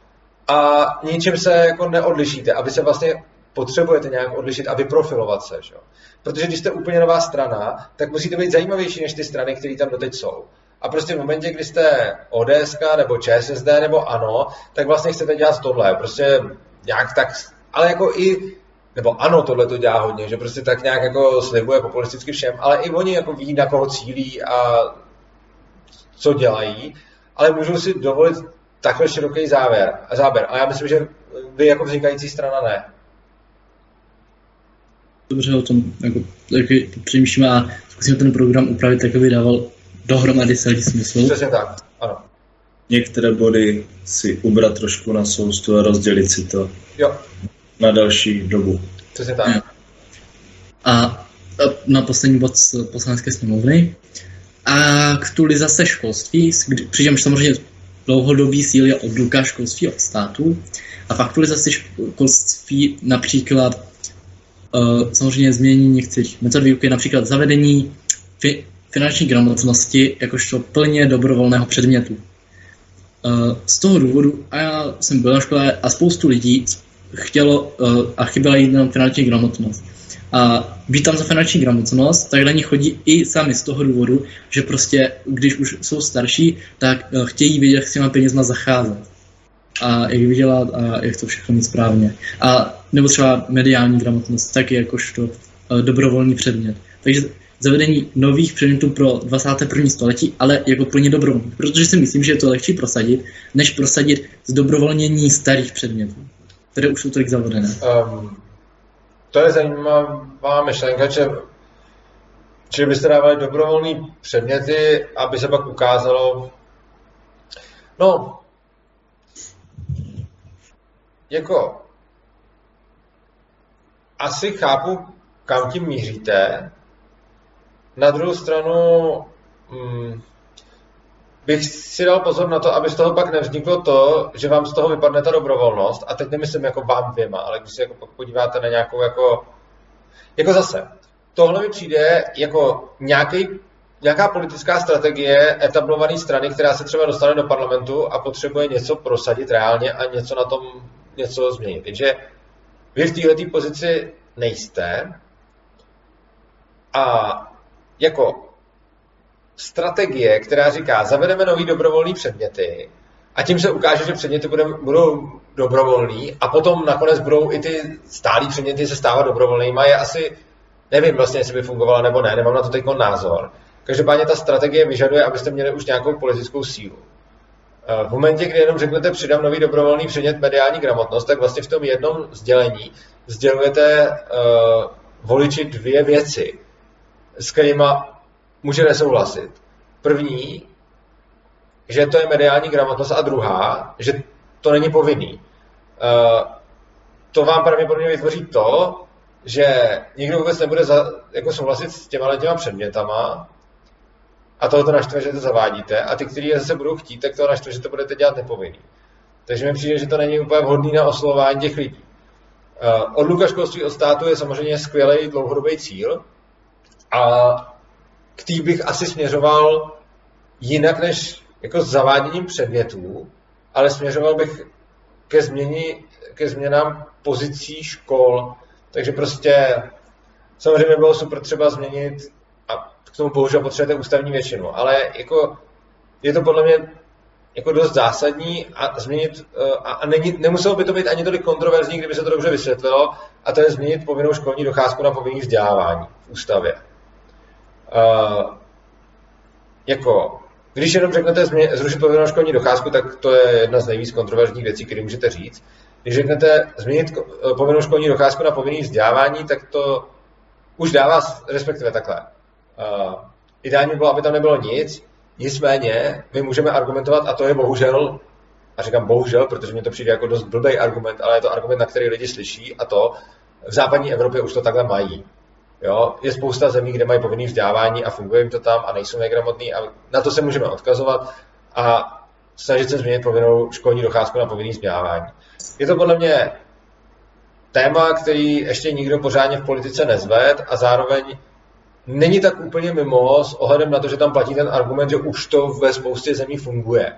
a ničím se jako neodlišíte, aby se vlastně potřebujete nějak odlišit a vyprofilovat se. Že? Protože když jste úplně nová strana, tak musíte být zajímavější než ty strany, které tam doteď jsou. A prostě v momentě, kdy jste ODS nebo ČSSD nebo ANO, tak vlastně chcete dělat tohle. Prostě nějak tak, ale jako i nebo ano, tohle to dělá hodně, že prostě tak nějak jako slibuje populisticky všem, ale i oni jako ví, na koho cílí a co dělají, ale můžou si dovolit takhle široký závěr, záběr. A já myslím, že vy jako vznikající strana ne. Dobře o tom jako, taky přemýšlím a zkusím ten program upravit tak, aby dával dohromady celý smysl. Přesně tak, ano. Některé body si ubrat trošku na soustu a rozdělit si to jo. na další dobu. Přesně tak. A na poslední bod z poslanecké sněmovny. Aktualizace školství, přičemž samozřejmě dlouhodobý cíl je odluka školství od státu. A v aktualizaci školství například uh, samozřejmě změní některých metod výuky, například zavedení fi, finanční gramotnosti jakožto plně dobrovolného předmětu. Uh, z toho důvodu, a já jsem byl na škole a spoustu lidí chtělo uh, a chyběla jenom finanční gramotnost. A být tam za finanční gramotnost, tak na ní chodí i sami z toho důvodu, že prostě, když už jsou starší, tak uh, chtějí vědět, jak s těma penězma zacházet. A jak vydělat a jak to všechno mít správně. A nebo třeba mediální gramotnost, taky jakožto dobrovolný předmět. Takže zavedení nových předmětů pro 21. století, ale jako plně dobrovolný. Protože si myslím, že je to lehčí prosadit, než prosadit zdobrovolnění starých předmětů, které už jsou tolik zavedené. Um, to je zajímavá myšlenka, že Čili byste dávali dobrovolné předměty, aby se pak ukázalo, no, jako, asi chápu, kam tím míříte, na druhou stranu hmm, bych si dal pozor na to, aby z toho pak nevzniklo to, že vám z toho vypadne ta dobrovolnost. A teď nemyslím jako vám dvěma, ale když se jako podíváte na nějakou jako... Jako zase, tohle mi přijde jako nějaký, nějaká politická strategie etablované strany, která se třeba dostane do parlamentu a potřebuje něco prosadit reálně a něco na tom něco změnit. Takže vy v této pozici nejste a jako strategie, která říká, zavedeme nový dobrovolný předměty a tím se ukáže, že předměty budou dobrovolný a potom nakonec budou i ty stálí předměty se stávat dobrovolnými, je asi, nevím vlastně, jestli by fungovala nebo ne, nemám na to teď názor. Každopádně ta strategie vyžaduje, abyste měli už nějakou politickou sílu. Eh, v momentě, kdy jenom řeknete přidám nový dobrovolný předmět mediální gramotnost, tak vlastně v tom jednom sdělení sdělujete uh, voliči dvě věci s kterými může nesouhlasit. První, že to je mediální gramotnost a druhá, že to není povinný. Uh, to vám pravděpodobně vytvoří to, že nikdo vůbec nebude za, jako souhlasit s těma těma předmětama a toho to naštve, že to zavádíte a ty, kteří je zase budou chtít, tak to naštve, že to budete dělat nepovinný. Takže mi přijde, že to není úplně vhodný na oslovování těch lidí. Odluka školství od státu je samozřejmě skvělý dlouhodobý cíl a k tý bych asi směřoval jinak než jako s zaváděním předmětů, ale směřoval bych ke, změni, ke změnám pozicí škol. Takže prostě samozřejmě bylo super třeba změnit a k tomu bohužel potřebujete ústavní většinu, ale jako je to podle mě jako dost zásadní a změnit, eh, a, a není, nemuselo by to být ani tolik kontroverzní, kdyby se to dobře vysvětlilo, a to je změnit povinnou školní docházku na povinný vzdělávání v ústavě. Uh, jako, když jenom řeknete zrušit povinnou školní docházku, tak to je jedna z nejvíc kontroverzních věcí, které můžete říct. Když řeknete změnit eh, povinnou školní docházku na povinný vzdělávání, tak to už dává, respektive takhle. Uh, ideálně bylo, aby tam nebylo nic, nicméně my můžeme argumentovat, a to je bohužel, a říkám bohužel, protože mě to přijde jako dost blbý argument, ale je to argument, na který lidi slyší, a to v západní Evropě už to takhle mají. Jo? Je spousta zemí, kde mají povinné vzdělávání a funguje jim to tam a nejsou negramotní a na to se můžeme odkazovat a snažit se změnit povinnou školní docházku na povinné vzdělávání. Je to podle mě téma, který ještě nikdo pořádně v politice nezved a zároveň není tak úplně mimo s ohledem na to, že tam platí ten argument, že už to ve spoustě zemí funguje.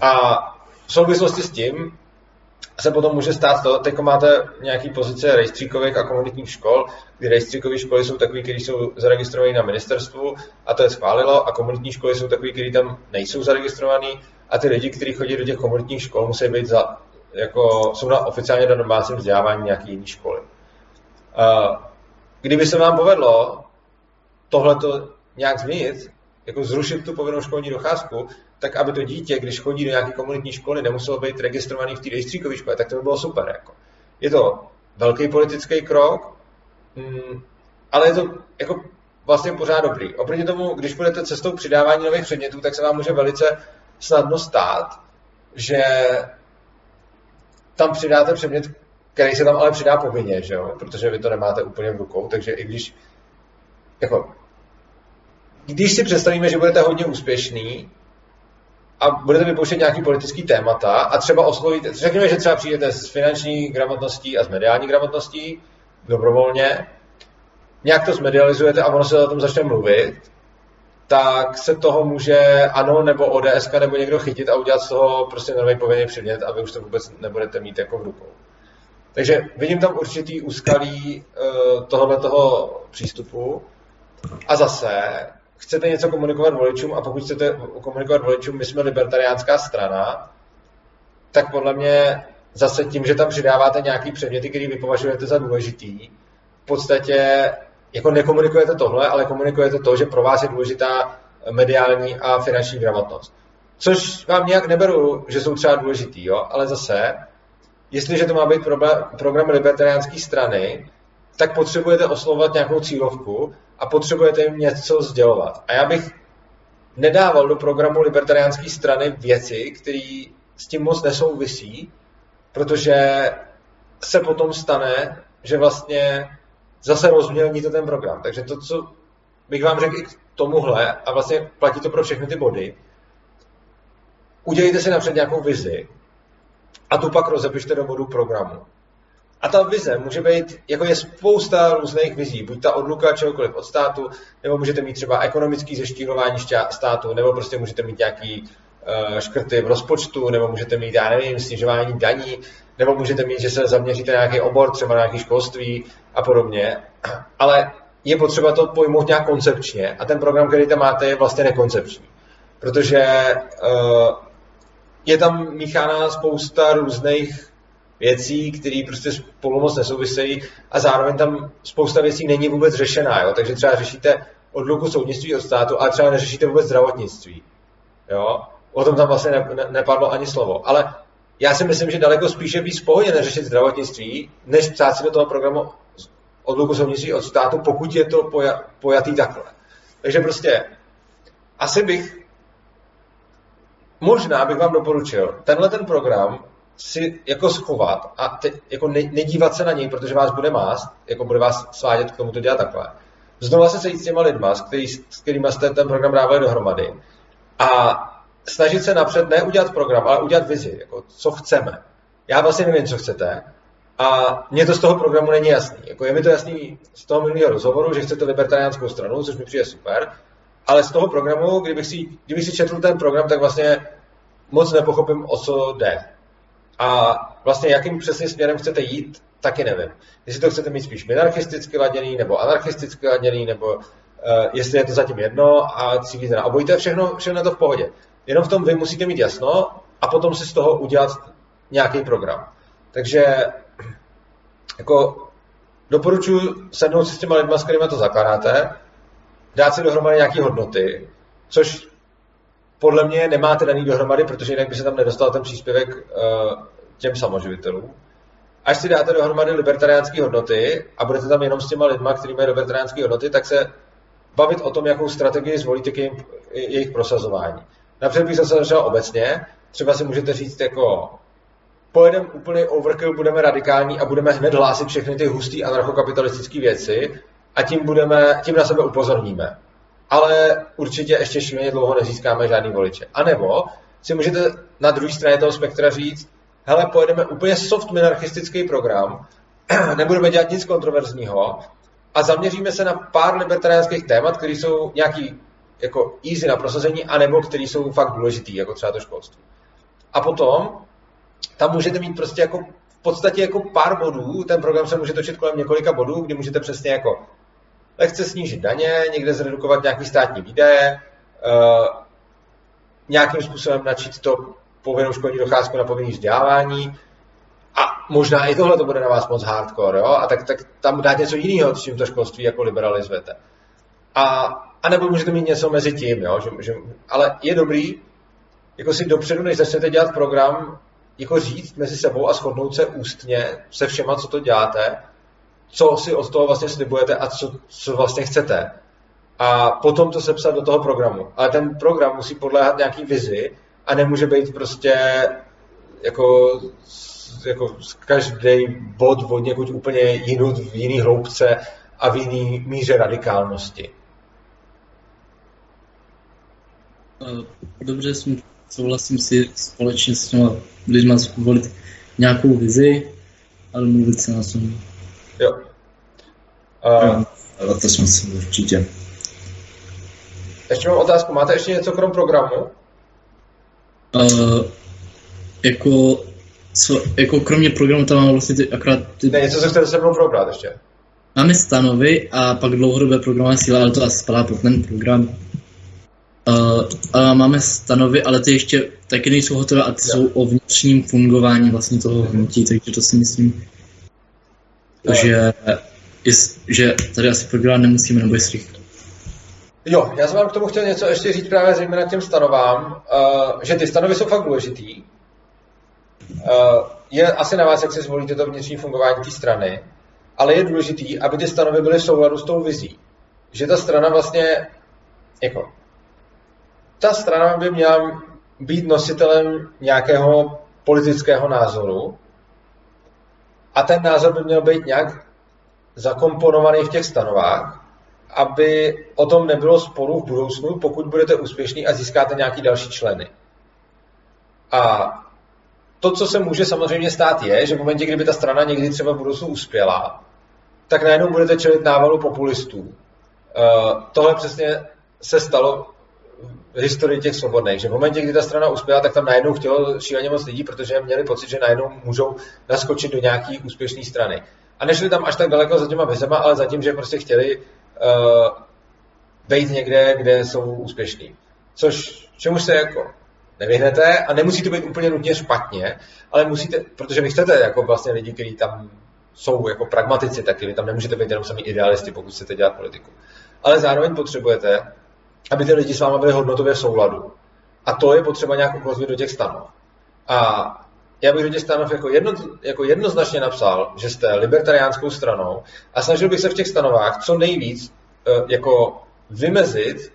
A v souvislosti s tím se potom může stát to, teď máte nějaký pozice rejstříkových a komunitních škol, kdy rejstříkové školy jsou takové, které jsou zaregistrované na ministerstvu a to je schválilo a komunitní školy jsou takové, které tam nejsou zaregistrované a ty lidi, kteří chodí do těch komunitních škol, musí být za, jako, jsou na oficiálně na domácím vzdělávání nějaké jiné školy. Kdyby se vám povedlo tohleto nějak změnit, jako zrušit tu povinnou školní docházku, tak aby to dítě, když chodí do nějaké komunitní školy, nemuselo být registrovaný v té rejstříkové škole, tak to by bylo super. Jako. Je to velký politický krok, mm, ale je to jako vlastně pořád dobrý. Oproti tomu, když budete cestou přidávání nových předmětů, tak se vám může velice snadno stát, že tam přidáte předmět, který se tam ale přidá povinně, že jo? protože vy to nemáte úplně v rukou, takže i když jako, když si představíme, že budete hodně úspěšný a budete vypouštět nějaký politický témata a třeba oslovíte, řekněme, že třeba přijdete s finanční gramotností a s mediální gramotností dobrovolně, nějak to zmedializujete a ono se o tom začne mluvit, tak se toho může ANO nebo ODS nebo někdo chytit a udělat z toho prostě nový povinný předmět a vy už to vůbec nebudete mít jako v rukou. Takže vidím tam určitý úskalí uh, tohohle toho přístupu a zase chcete něco komunikovat voličům a pokud chcete komunikovat voličům, my jsme libertariánská strana, tak podle mě zase tím, že tam přidáváte nějaký předměty, který vy považujete za důležitý, v podstatě jako nekomunikujete tohle, ale komunikujete to, že pro vás je důležitá mediální a finanční gramotnost. Což vám nějak neberu, že jsou třeba důležitý, jo? ale zase, jestliže to má být program libertariánské strany, tak potřebujete oslovovat nějakou cílovku a potřebujete jim něco sdělovat. A já bych nedával do programu libertariánské strany věci, které s tím moc nesouvisí, protože se potom stane, že vlastně zase rozmělníte ten program. Takže to, co bych vám řekl i k tomuhle, a vlastně platí to pro všechny ty body, udělejte si napřed nějakou vizi a tu pak rozepište do bodu programu. A ta vize může být, jako je spousta různých vizí, buď ta odluka čehokoliv od státu, nebo můžete mít třeba ekonomický zeštírování státu, nebo prostě můžete mít nějaký uh, škrty v rozpočtu, nebo můžete mít, já nevím, snižování daní, nebo můžete mít, že se zaměříte na nějaký obor, třeba na nějaké školství a podobně. Ale je potřeba to pojmout nějak koncepčně a ten program, který tam máte, je vlastně nekoncepční. Protože uh, je tam míchána spousta různých věcí, které prostě spolu moc nesouvisejí a zároveň tam spousta věcí není vůbec řešená. Jo? Takže třeba řešíte odluku soudnictví od státu, ale třeba neřešíte vůbec zdravotnictví. Jo? O tom tam vlastně ne, ne, nepadlo ani slovo. Ale já si myslím, že daleko spíše víc v pohodě neřešit zdravotnictví, než psát si do toho programu odluku soudnictví od státu, pokud je to poja, pojatý takhle. Takže prostě asi bych možná bych vám doporučil tenhle ten program si jako schovat a te, jako ne, nedívat se na něj, protože vás bude mást, jako bude vás svádět k tomu to dělat takhle. Znova se sejít s těma lidma, s, který, s kterými jste ten program dávali dohromady a snažit se napřed ne udělat program, ale udělat vizi, jako co chceme. Já vlastně nevím, co chcete, A mně to z toho programu není jasný. Jako je mi to jasný z toho minulého rozhovoru, že chcete libertariánskou stranu, což mi přijde super, ale z toho programu, kdybych si, kdybych si četl ten program, tak vlastně moc nepochopím, o co jde. A vlastně jakým přesně směrem chcete jít, taky nevím. Jestli to chcete mít spíš minarchisticky laděný, nebo anarchisticky laděný, nebo uh, jestli je to zatím jedno a cílíte na obojí, to je všechno, všechno to v pohodě. Jenom v tom vy musíte mít jasno a potom si z toho udělat nějaký program. Takže jako doporučuji sednout si s těma lidma, s kterými to zakládáte, dát si dohromady nějaké hodnoty, což podle mě nemáte daný dohromady, protože jinak by se tam nedostal ten příspěvek uh, těm samoživitelům. Až si dáte dohromady libertariánské hodnoty a budete tam jenom s těma lidma, kteří mají libertariánské hodnoty, tak se bavit o tom, jakou strategii zvolíte k jejich, jejich prosazování. Například bych zase začal obecně, třeba si můžete říct jako pojedeme úplně overkill, budeme radikální a budeme hned hlásit všechny ty hustý anarchokapitalistické věci a tím, budeme, tím na sebe upozorníme. Ale určitě ještě šíleně dlouho nezískáme žádný voliče. A nebo si můžete na druhé straně toho spektra říct, hele, pojedeme úplně soft minarchistický program, *clears throat* nebudeme dělat nic kontroverzního a zaměříme se na pár libertariánských témat, které jsou nějaký jako easy na prosazení, anebo které jsou fakt důležitý, jako třeba to školství. A potom tam můžete mít prostě jako v podstatě jako pár bodů, ten program se může točit kolem několika bodů, kdy můžete přesně jako lehce snížit daně, někde zredukovat nějaký státní výdaje, uh, nějakým způsobem načít to povinnou školní docházku na povinný vzdělávání a možná i tohle to bude na vás moc hardcore, jo? A tak, tak tam dát něco jiného, s čím to školství jako liberalizujete. A, a nebo můžete mít něco mezi tím, jo? Že, že, ale je dobrý, jako si dopředu, než začnete dělat program, jako říct mezi sebou a shodnout se ústně se všema, co to děláte, co si od toho vlastně slibujete a co, co vlastně chcete. A potom to sepsat do toho programu. Ale ten program musí podléhat nějaký vizi a nemůže být prostě jako, jako každý bod od někud úplně jinou, v jiný hloubce a v jiný míře radikálnosti. Dobře, souhlasím si společně s těma lidma zvolit nějakou vizi, ale mluvit se na tom. Jo. Uh, jo, ale to si určitě. Ještě mám otázku, máte ještě něco krom programu? Uh, jako, co, jako kromě programu tam mám vlastně ty, akorát... Ty... Ne, něco se chcete se mnou probrat ještě. Máme stanovy a pak dlouhodobé programové síla, ale to asi spadá pod ten program. Uh, uh, máme stanovy, ale ty ještě taky nejsou hotové a ty jo. jsou o vnitřním fungování vlastně toho hnutí, takže to si myslím, že, že tady asi program nemusíme, nebo jestli Jo, já jsem vám k tomu chtěl něco ještě říct právě zejména těm stanovám, uh, že ty stanovy jsou fakt důležitý. Uh, je asi na vás, jak si zvolíte to vnitřní fungování té strany, ale je důležitý, aby ty stanovy byly v souladu s tou vizí. Že ta strana vlastně, jako, ta strana by měla být nositelem nějakého politického názoru a ten názor by měl být nějak zakomponovaný v těch stanovách aby o tom nebylo sporu v budoucnu, pokud budete úspěšní a získáte nějaký další členy. A to, co se může samozřejmě stát, je, že v momentě, kdyby ta strana někdy třeba v budoucnu uspěla, tak najednou budete čelit návalu populistů. Uh, tohle přesně se stalo v historii těch svobodných, že v momentě, kdy ta strana uspěla, tak tam najednou chtělo šíleně moc lidí, protože měli pocit, že najednou můžou naskočit do nějaký úspěšné strany. A nešli tam až tak daleko za těma vizema, ale za tím, že prostě chtěli uh, být někde, kde jsou úspěšní. Což, čemu se jako nevyhnete a nemusí to být úplně nutně špatně, ale musíte, protože vy chcete jako vlastně lidi, kteří tam jsou jako pragmatici taky, vy tam nemůžete být jenom sami idealisti, pokud chcete dělat politiku. Ale zároveň potřebujete, aby ty lidi s vámi byli hodnotově v souladu. A to je potřeba nějak uklozit do těch stanov. A já bych do těch stanov jako, jedno, jako jednoznačně napsal, že jste libertariánskou stranou a snažil bych se v těch stanovách co nejvíc uh, jako vymezit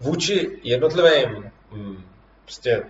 vůči jednotlivým hm, prostě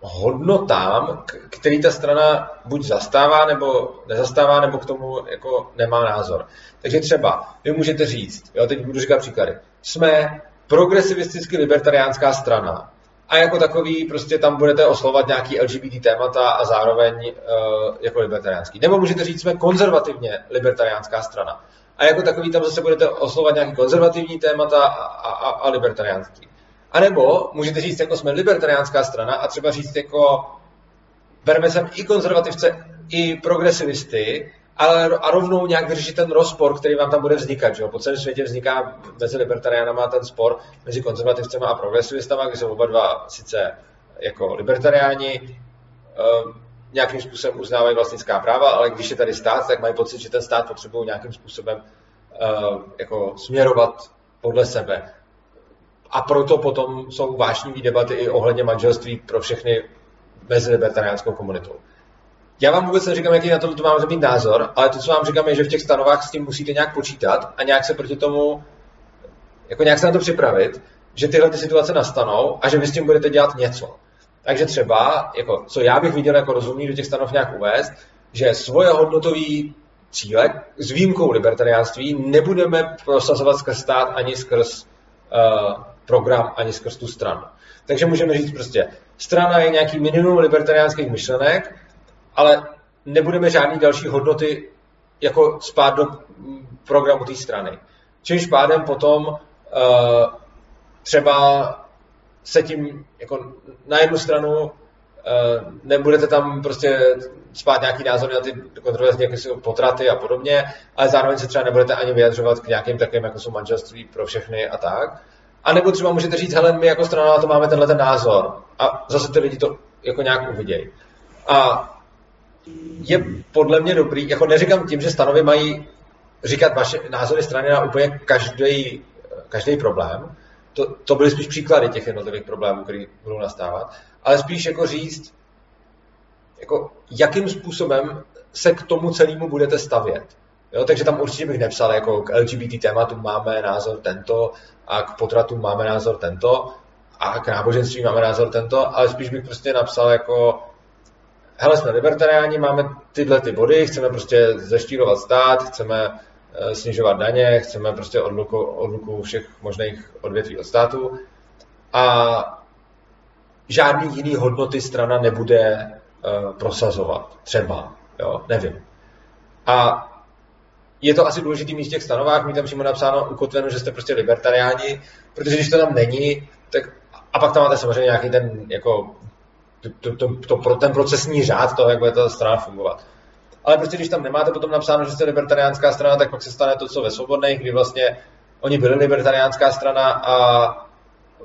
hodnotám, který ta strana buď zastává, nebo nezastává, nebo k tomu jako nemá názor. Takže třeba vy můžete říct, jo, teď budu říkat příklady, jsme progresivisticky libertariánská strana, a jako takový prostě tam budete oslovat nějaký LGBT témata a zároveň uh, jako libertariánský. Nebo můžete říct, jsme konzervativně libertariánská strana. A jako takový tam zase budete oslovat nějaký konzervativní témata a, a, a libertariánství. A nebo můžete říct, jako jsme libertariánská strana a třeba říct jako bereme sem i konzervativce, i progresivisty, ale a rovnou nějak vyřešit ten rozpor, který vám tam bude vznikat. Že jo? Po celém světě vzniká mezi libertariánama ten spor mezi konzervativcemi a progresivistama, kdy jsou oba dva sice jako libertariáni, uh, nějakým způsobem uznávají vlastnická práva, ale když je tady stát, tak mají pocit, že ten stát potřebují nějakým způsobem uh, jako směrovat podle sebe. A proto potom jsou vášnivé debaty i ohledně manželství pro všechny mezi libertariánskou komunitou. Já vám vůbec neříkám, jaký na to máte mít názor, ale to, co vám říkám, je, že v těch stanovách s tím musíte nějak počítat a nějak se proti tomu, jako nějak se na to připravit, že tyhle ty situace nastanou a že vy s tím budete dělat něco. Takže třeba, jako, co já bych viděl jako rozumný do těch stanov nějak uvést, že svoje hodnotové cíle s výjimkou libertariánství nebudeme prosazovat skrz stát ani skrz uh, program, ani skrz tu stranu. Takže můžeme říct prostě, strana je nějaký minimum libertariánských myšlenek, ale nebudeme žádný další hodnoty jako spát do programu té strany. Čímž pádem potom uh, třeba se tím jako na jednu stranu uh, nebudete tam prostě spát nějaký názor na ty kontroverzní, jako potraty a podobně, ale zároveň se třeba nebudete ani vyjadřovat k nějakým takovým, jako jsou manželství pro všechny a tak. A nebo třeba můžete říct, hele, my jako strana na to máme tenhle ten názor. A zase ty lidi to jako nějak uvidějí. A je podle mě dobrý, jako neříkám tím, že stanovy mají říkat vaše názory strany na úplně každý, každý problém, to, to byly spíš příklady těch jednotlivých problémů, které budou nastávat, ale spíš jako říct, jako jakým způsobem se k tomu celému budete stavět. Jo, takže tam určitě bych nepsal, jako k LGBT tématu máme názor tento a k potratu máme názor tento a k náboženství máme názor tento, ale spíš bych prostě napsal jako hele, jsme libertariáni, máme tyhle ty body, chceme prostě zeštírovat stát, chceme eh, snižovat daně, chceme prostě odluku, odluku všech možných odvětví od státu a žádný jiný hodnoty strana nebude uh, prosazovat. Třeba, jo, nevím. A je to asi důležitý mít v těch stanovách, mít tam přímo napsáno, ukotveno, že jste prostě libertariáni, protože když to tam není, tak a pak tam máte samozřejmě nějaký ten jako to, to, to, to, ten procesní řád toho, jak bude ta strana fungovat. Ale prostě když tam nemáte potom napsáno, že jste libertariánská strana, tak pak se stane to, co ve svobodných, kdy vlastně oni byli libertariánská strana a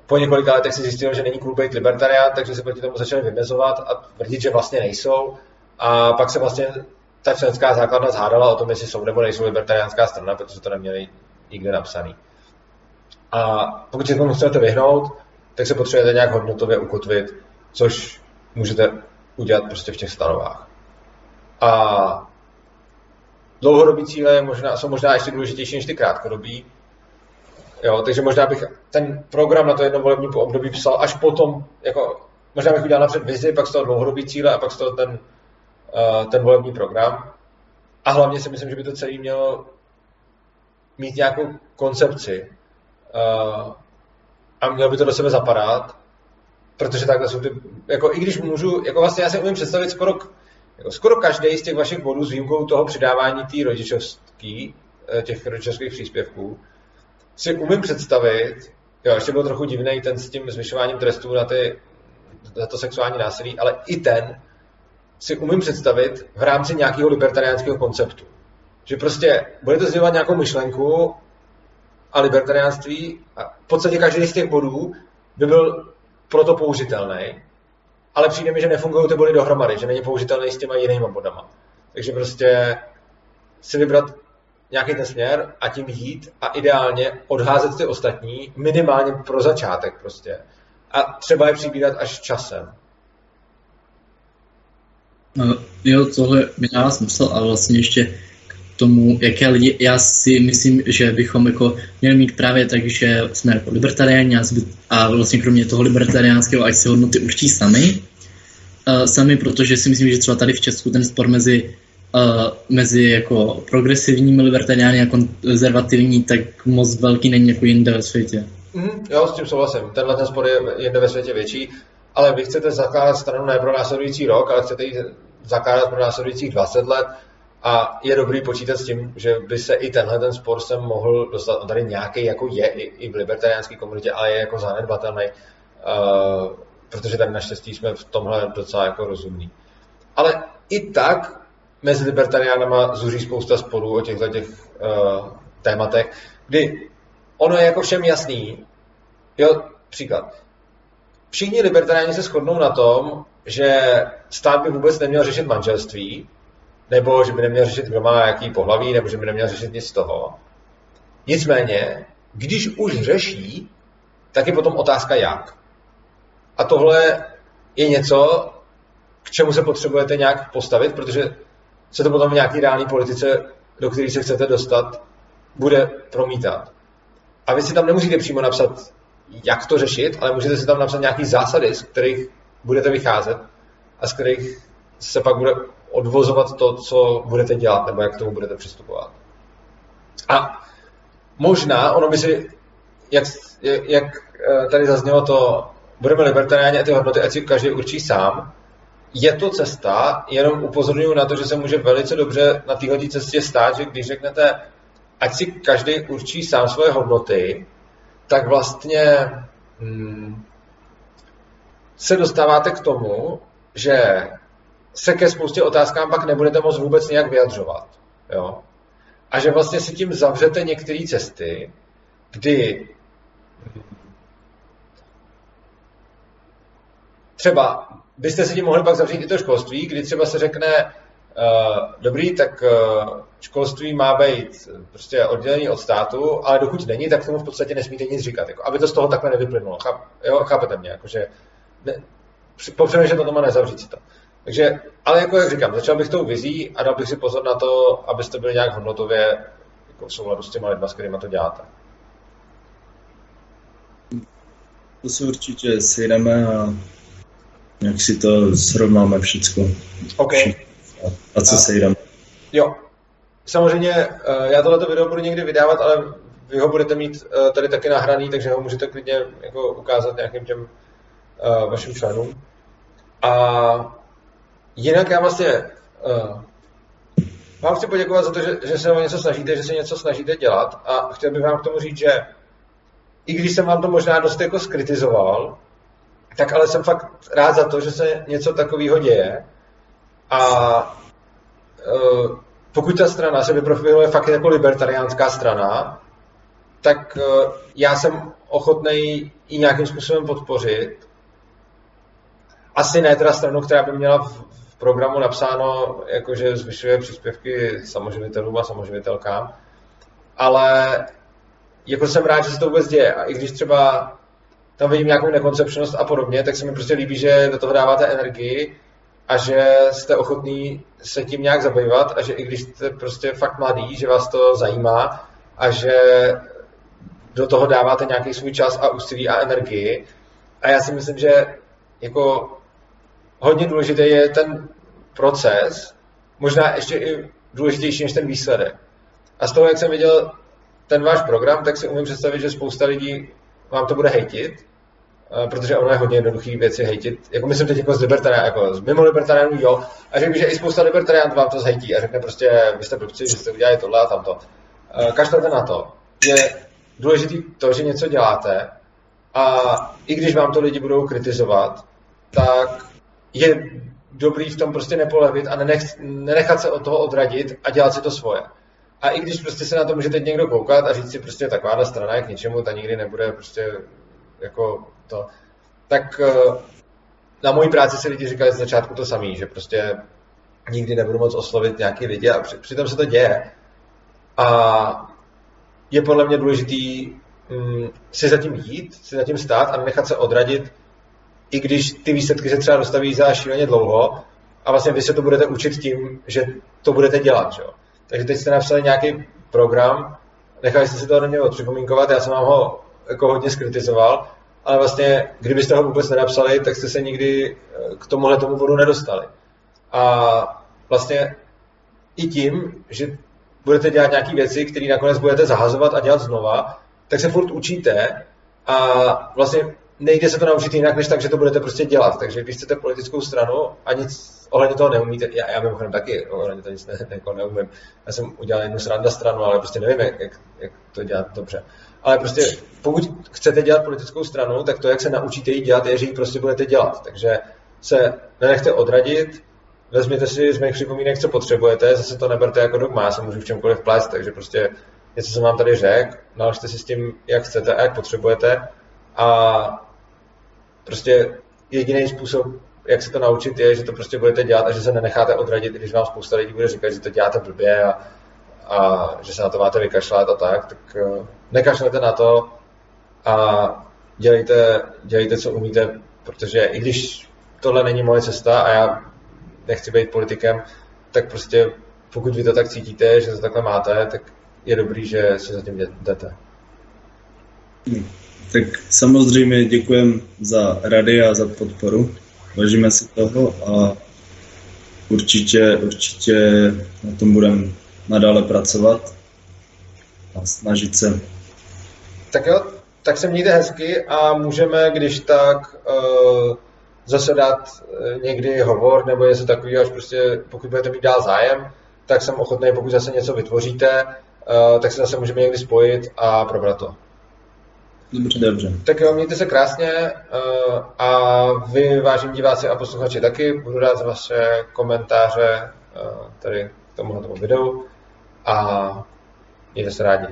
po několika letech si zjistili, že není cool být libertarián, takže se proti tomu začali vymezovat a tvrdit, že vlastně nejsou. A pak se vlastně ta členská základna zhádala o tom, jestli jsou nebo nejsou libertariánská strana, protože to neměli nikde napsaný. A pokud si tomu chcete vyhnout, tak se potřebujete nějak hodnotově ukotvit, což můžete udělat prostě v těch stanovách. A dlouhodobý cíle možná, jsou možná ještě důležitější než ty krátkodobí. Jo, takže možná bych ten program na to jedno volební období psal až potom, jako, možná bych udělal napřed vizi, pak z toho dlouhodobý cíle a pak z toho ten, ten volební program. A hlavně si myslím, že by to celé mělo mít nějakou koncepci uh, a mělo by to do sebe zapadat protože takhle jsou ty, jako i když můžu, jako vlastně já si umím představit skoro, jako skoro každý z těch vašich bodů s výjimkou toho přidávání té rodičovský, eh, těch rodičovských příspěvků, si umím představit, jo, ještě byl trochu divný ten s tím zvyšováním trestů na, ty, za to sexuální násilí, ale i ten si umím představit v rámci nějakého libertariánského konceptu. Že prostě budete sdělovat nějakou myšlenku a libertariánství a v podstatě každý z těch bodů by byl proto použitelný, ale přijde mi, že nefungují ty body dohromady, že není použitelný s těma jinýma bodama. Takže prostě si vybrat nějaký ten směr a tím jít a ideálně odházet ty ostatní, minimálně pro začátek prostě. A třeba je přibírat až časem. No, jo, tohle by dává smysl, ale vlastně ještě tomu, jaké lidi, já si myslím, že bychom jako měli mít právě tak, že jsme jako libertariáni a vlastně kromě toho libertariánského, ať si hodnoty určí sami, uh, sami, protože si myslím, že třeba tady v Česku ten spor mezi uh, mezi jako progresivními libertariány a konzervativní tak moc velký není jako jinde ve světě. Mm, jo, s tím souhlasím. Tenhle ten spor je jinde ve světě větší, ale vy chcete zakládat stranu ne pro následující rok, ale chcete ji zakládat pro následujících 20 let a je dobrý počítat s tím, že by se i tenhle ten spor sem mohl dostat. On tady nějaký jako je i, i v libertariánské komunitě, ale je jako zanedbatelný, uh, protože tady naštěstí jsme v tomhle docela jako rozumní. Ale i tak mezi libertariánama zuří spousta sporů o těchto těch uh, tématech, kdy ono je jako všem jasný. Jo, příklad. Všichni libertariáni se shodnou na tom, že stát by vůbec neměl řešit manželství, nebo že by neměl řešit, kdo má jaký pohlaví, nebo že by neměl řešit nic z toho. Nicméně, když už řeší, tak je potom otázka jak. A tohle je něco, k čemu se potřebujete nějak postavit, protože se to potom v nějaký reální politice, do které se chcete dostat, bude promítat. A vy si tam nemusíte přímo napsat, jak to řešit, ale můžete si tam napsat nějaký zásady, z kterých budete vycházet a z kterých se pak bude odvozovat to, co budete dělat, nebo jak k tomu budete přistupovat. A možná, ono by si, jak, jak eh, tady zaznělo to, budeme libertariáni a ty hodnoty, ať si každý určí sám, je to cesta, jenom upozorňuji na to, že se může velice dobře na této cestě stát, že když řeknete, ať si každý určí sám svoje hodnoty, tak vlastně hmm, se dostáváte k tomu, že se ke spoustě otázkám pak nebudete moct vůbec nějak vyjadřovat. Jo? A že vlastně si tím zavřete některé cesty, kdy třeba byste si tím mohli pak zavřít i to školství, kdy třeba se řekne, dobrý, tak uh, školství má být prostě oddělený od státu, ale dokud není, tak tomu v podstatě nesmíte nic říkat, jako, aby to z toho takhle nevyplynulo. Cháp, jo, chápete mě, jakože ne, popřemýšlet o tom a nezavřít si to. Takže, ale jako jak říkám, začal bych tou vizí a dal bych si pozor na to, abyste byli nějak hodnotově jako v souladu s těma lidma, s kterými to děláte. To se určitě sejdeme a jak si to srovnáme všecko. OK. A co a, sejdeme. Jo. Samozřejmě, eh, já tohleto video budu někdy vydávat, ale vy ho budete mít eh, tady taky nahraný, takže ho můžete klidně jako ukázat nějakým těm uh, vašim členům. A jinak já vlastně vám chci poděkovat za to, že, že se o něco snažíte, že se něco snažíte dělat a chtěl bych vám k tomu říct, že i když jsem vám to možná dost jako skritizoval, tak ale jsem fakt rád za to, že se něco takového děje a uh, pokud ta strana se vyprofiluje fakt jako libertariánská strana, tak uh, já jsem ochotný ji nějakým způsobem podpořit. Asi ne teda stranu, která by měla v, v programu napsáno, jakože zvyšuje příspěvky samoživitelům a samoživitelkám, ale jako jsem rád, že se to vůbec děje. A i když třeba tam vidím nějakou nekoncepčnost a podobně, tak se mi prostě líbí, že do toho dáváte energii a že jste ochotní se tím nějak zabývat a že i když jste prostě fakt mladý, že vás to zajímá a že do toho dáváte nějaký svůj čas a úsilí a energii. A já si myslím, že jako hodně důležitý je ten proces, možná ještě i důležitější než ten výsledek. A z toho, jak jsem viděl ten váš program, tak si umím představit, že spousta lidí vám to bude hejtit, protože ono je hodně jednoduchý věci hejtit. Jako myslím teď jako z libertariánů, jako z mimo libertariánů, jo. A řekl že i spousta libertariánů vám to zhejtí a řekne prostě, vy jste blbci, že jste udělali tohle a tamto. Kašlete na to. Je důležitý to, že něco děláte a i když vám to lidi budou kritizovat, tak je dobrý v tom prostě nepolevit a nenech, nenechat se od toho odradit a dělat si to svoje. A i když prostě se na to může teď někdo koukat a říct si prostě taková strana je k ničemu, ta nikdy nebude prostě jako to, tak eh, na mojí práci si lidi říkali z začátku to samý, že prostě nikdy nebudu moc oslovit nějaký lidi a při, přitom se to děje. A je podle mě důležitý mm, si zatím jít, si zatím stát a nechat se odradit, i když ty výsledky se třeba dostaví za šíleně dlouho a vlastně vy se to budete učit tím, že to budete dělat. Že? Takže teď jste napsali nějaký program, nechali jste si to ode mě odpřipomínkovat, já jsem vám ho jako hodně skritizoval, ale vlastně, kdybyste ho vůbec nenapsali, tak jste se nikdy eh, k tomuhle tomu bodu nedostali. A vlastně i tím, že budete dělat nějaké věci, které nakonec budete zahazovat a dělat znova, tak se furt učíte A vlastně nejde se to naučit jinak, než tak, že to budete prostě dělat. Takže když chcete politickou stranu a nic ohledně toho neumíte, já, já mimochodem taky ohledně toho nic ne, *laughs* jako neumím. Já jsem udělal jednu sranda stranu, ale prostě nevím, jak, jak, jak to dělat dobře. Ale prostě pokud chcete dělat politickou stranu, tak to, jak se naučíte ji dělat, je, že ji prostě budete dělat. Takže se nenechte odradit, vezměte si z mých připomínek, co potřebujete, zase to neberte jako dogma, já se můžu v čemkoliv plést, takže prostě něco jsem vám tady řekl, naložte si s tím, jak chcete a jak potřebujete a prostě jediný způsob, jak se to naučit, je, že to prostě budete dělat a že se nenecháte odradit, když vám spousta lidí bude říkat, že to děláte blbě a, a že se na to máte vykašlat a tak, tak uh, nekašlete na to a dělejte, dělejte, co umíte, protože i když tohle není moje cesta a já nechci být politikem, tak prostě pokud vy to tak cítíte, že to takhle máte, tak je dobrý, že se za tím jdete. Tak samozřejmě děkujem za rady a za podporu. Vážíme si toho a určitě, určitě na tom budeme nadále pracovat a snažit se. Tak jo, tak se mějte hezky a můžeme, když tak, uh, zase dát uh, někdy hovor nebo něco takového, až prostě pokud budete mít dál zájem, tak jsem ochotný, pokud zase něco vytvoříte, uh, tak se zase můžeme někdy spojit a probrat to. Dobře, dobře. Tak jo, mějte se krásně uh, a vy, vážení diváci a posluchači, taky budu rád za vaše komentáře uh, tady k tomuhle videu a mějte se rádi.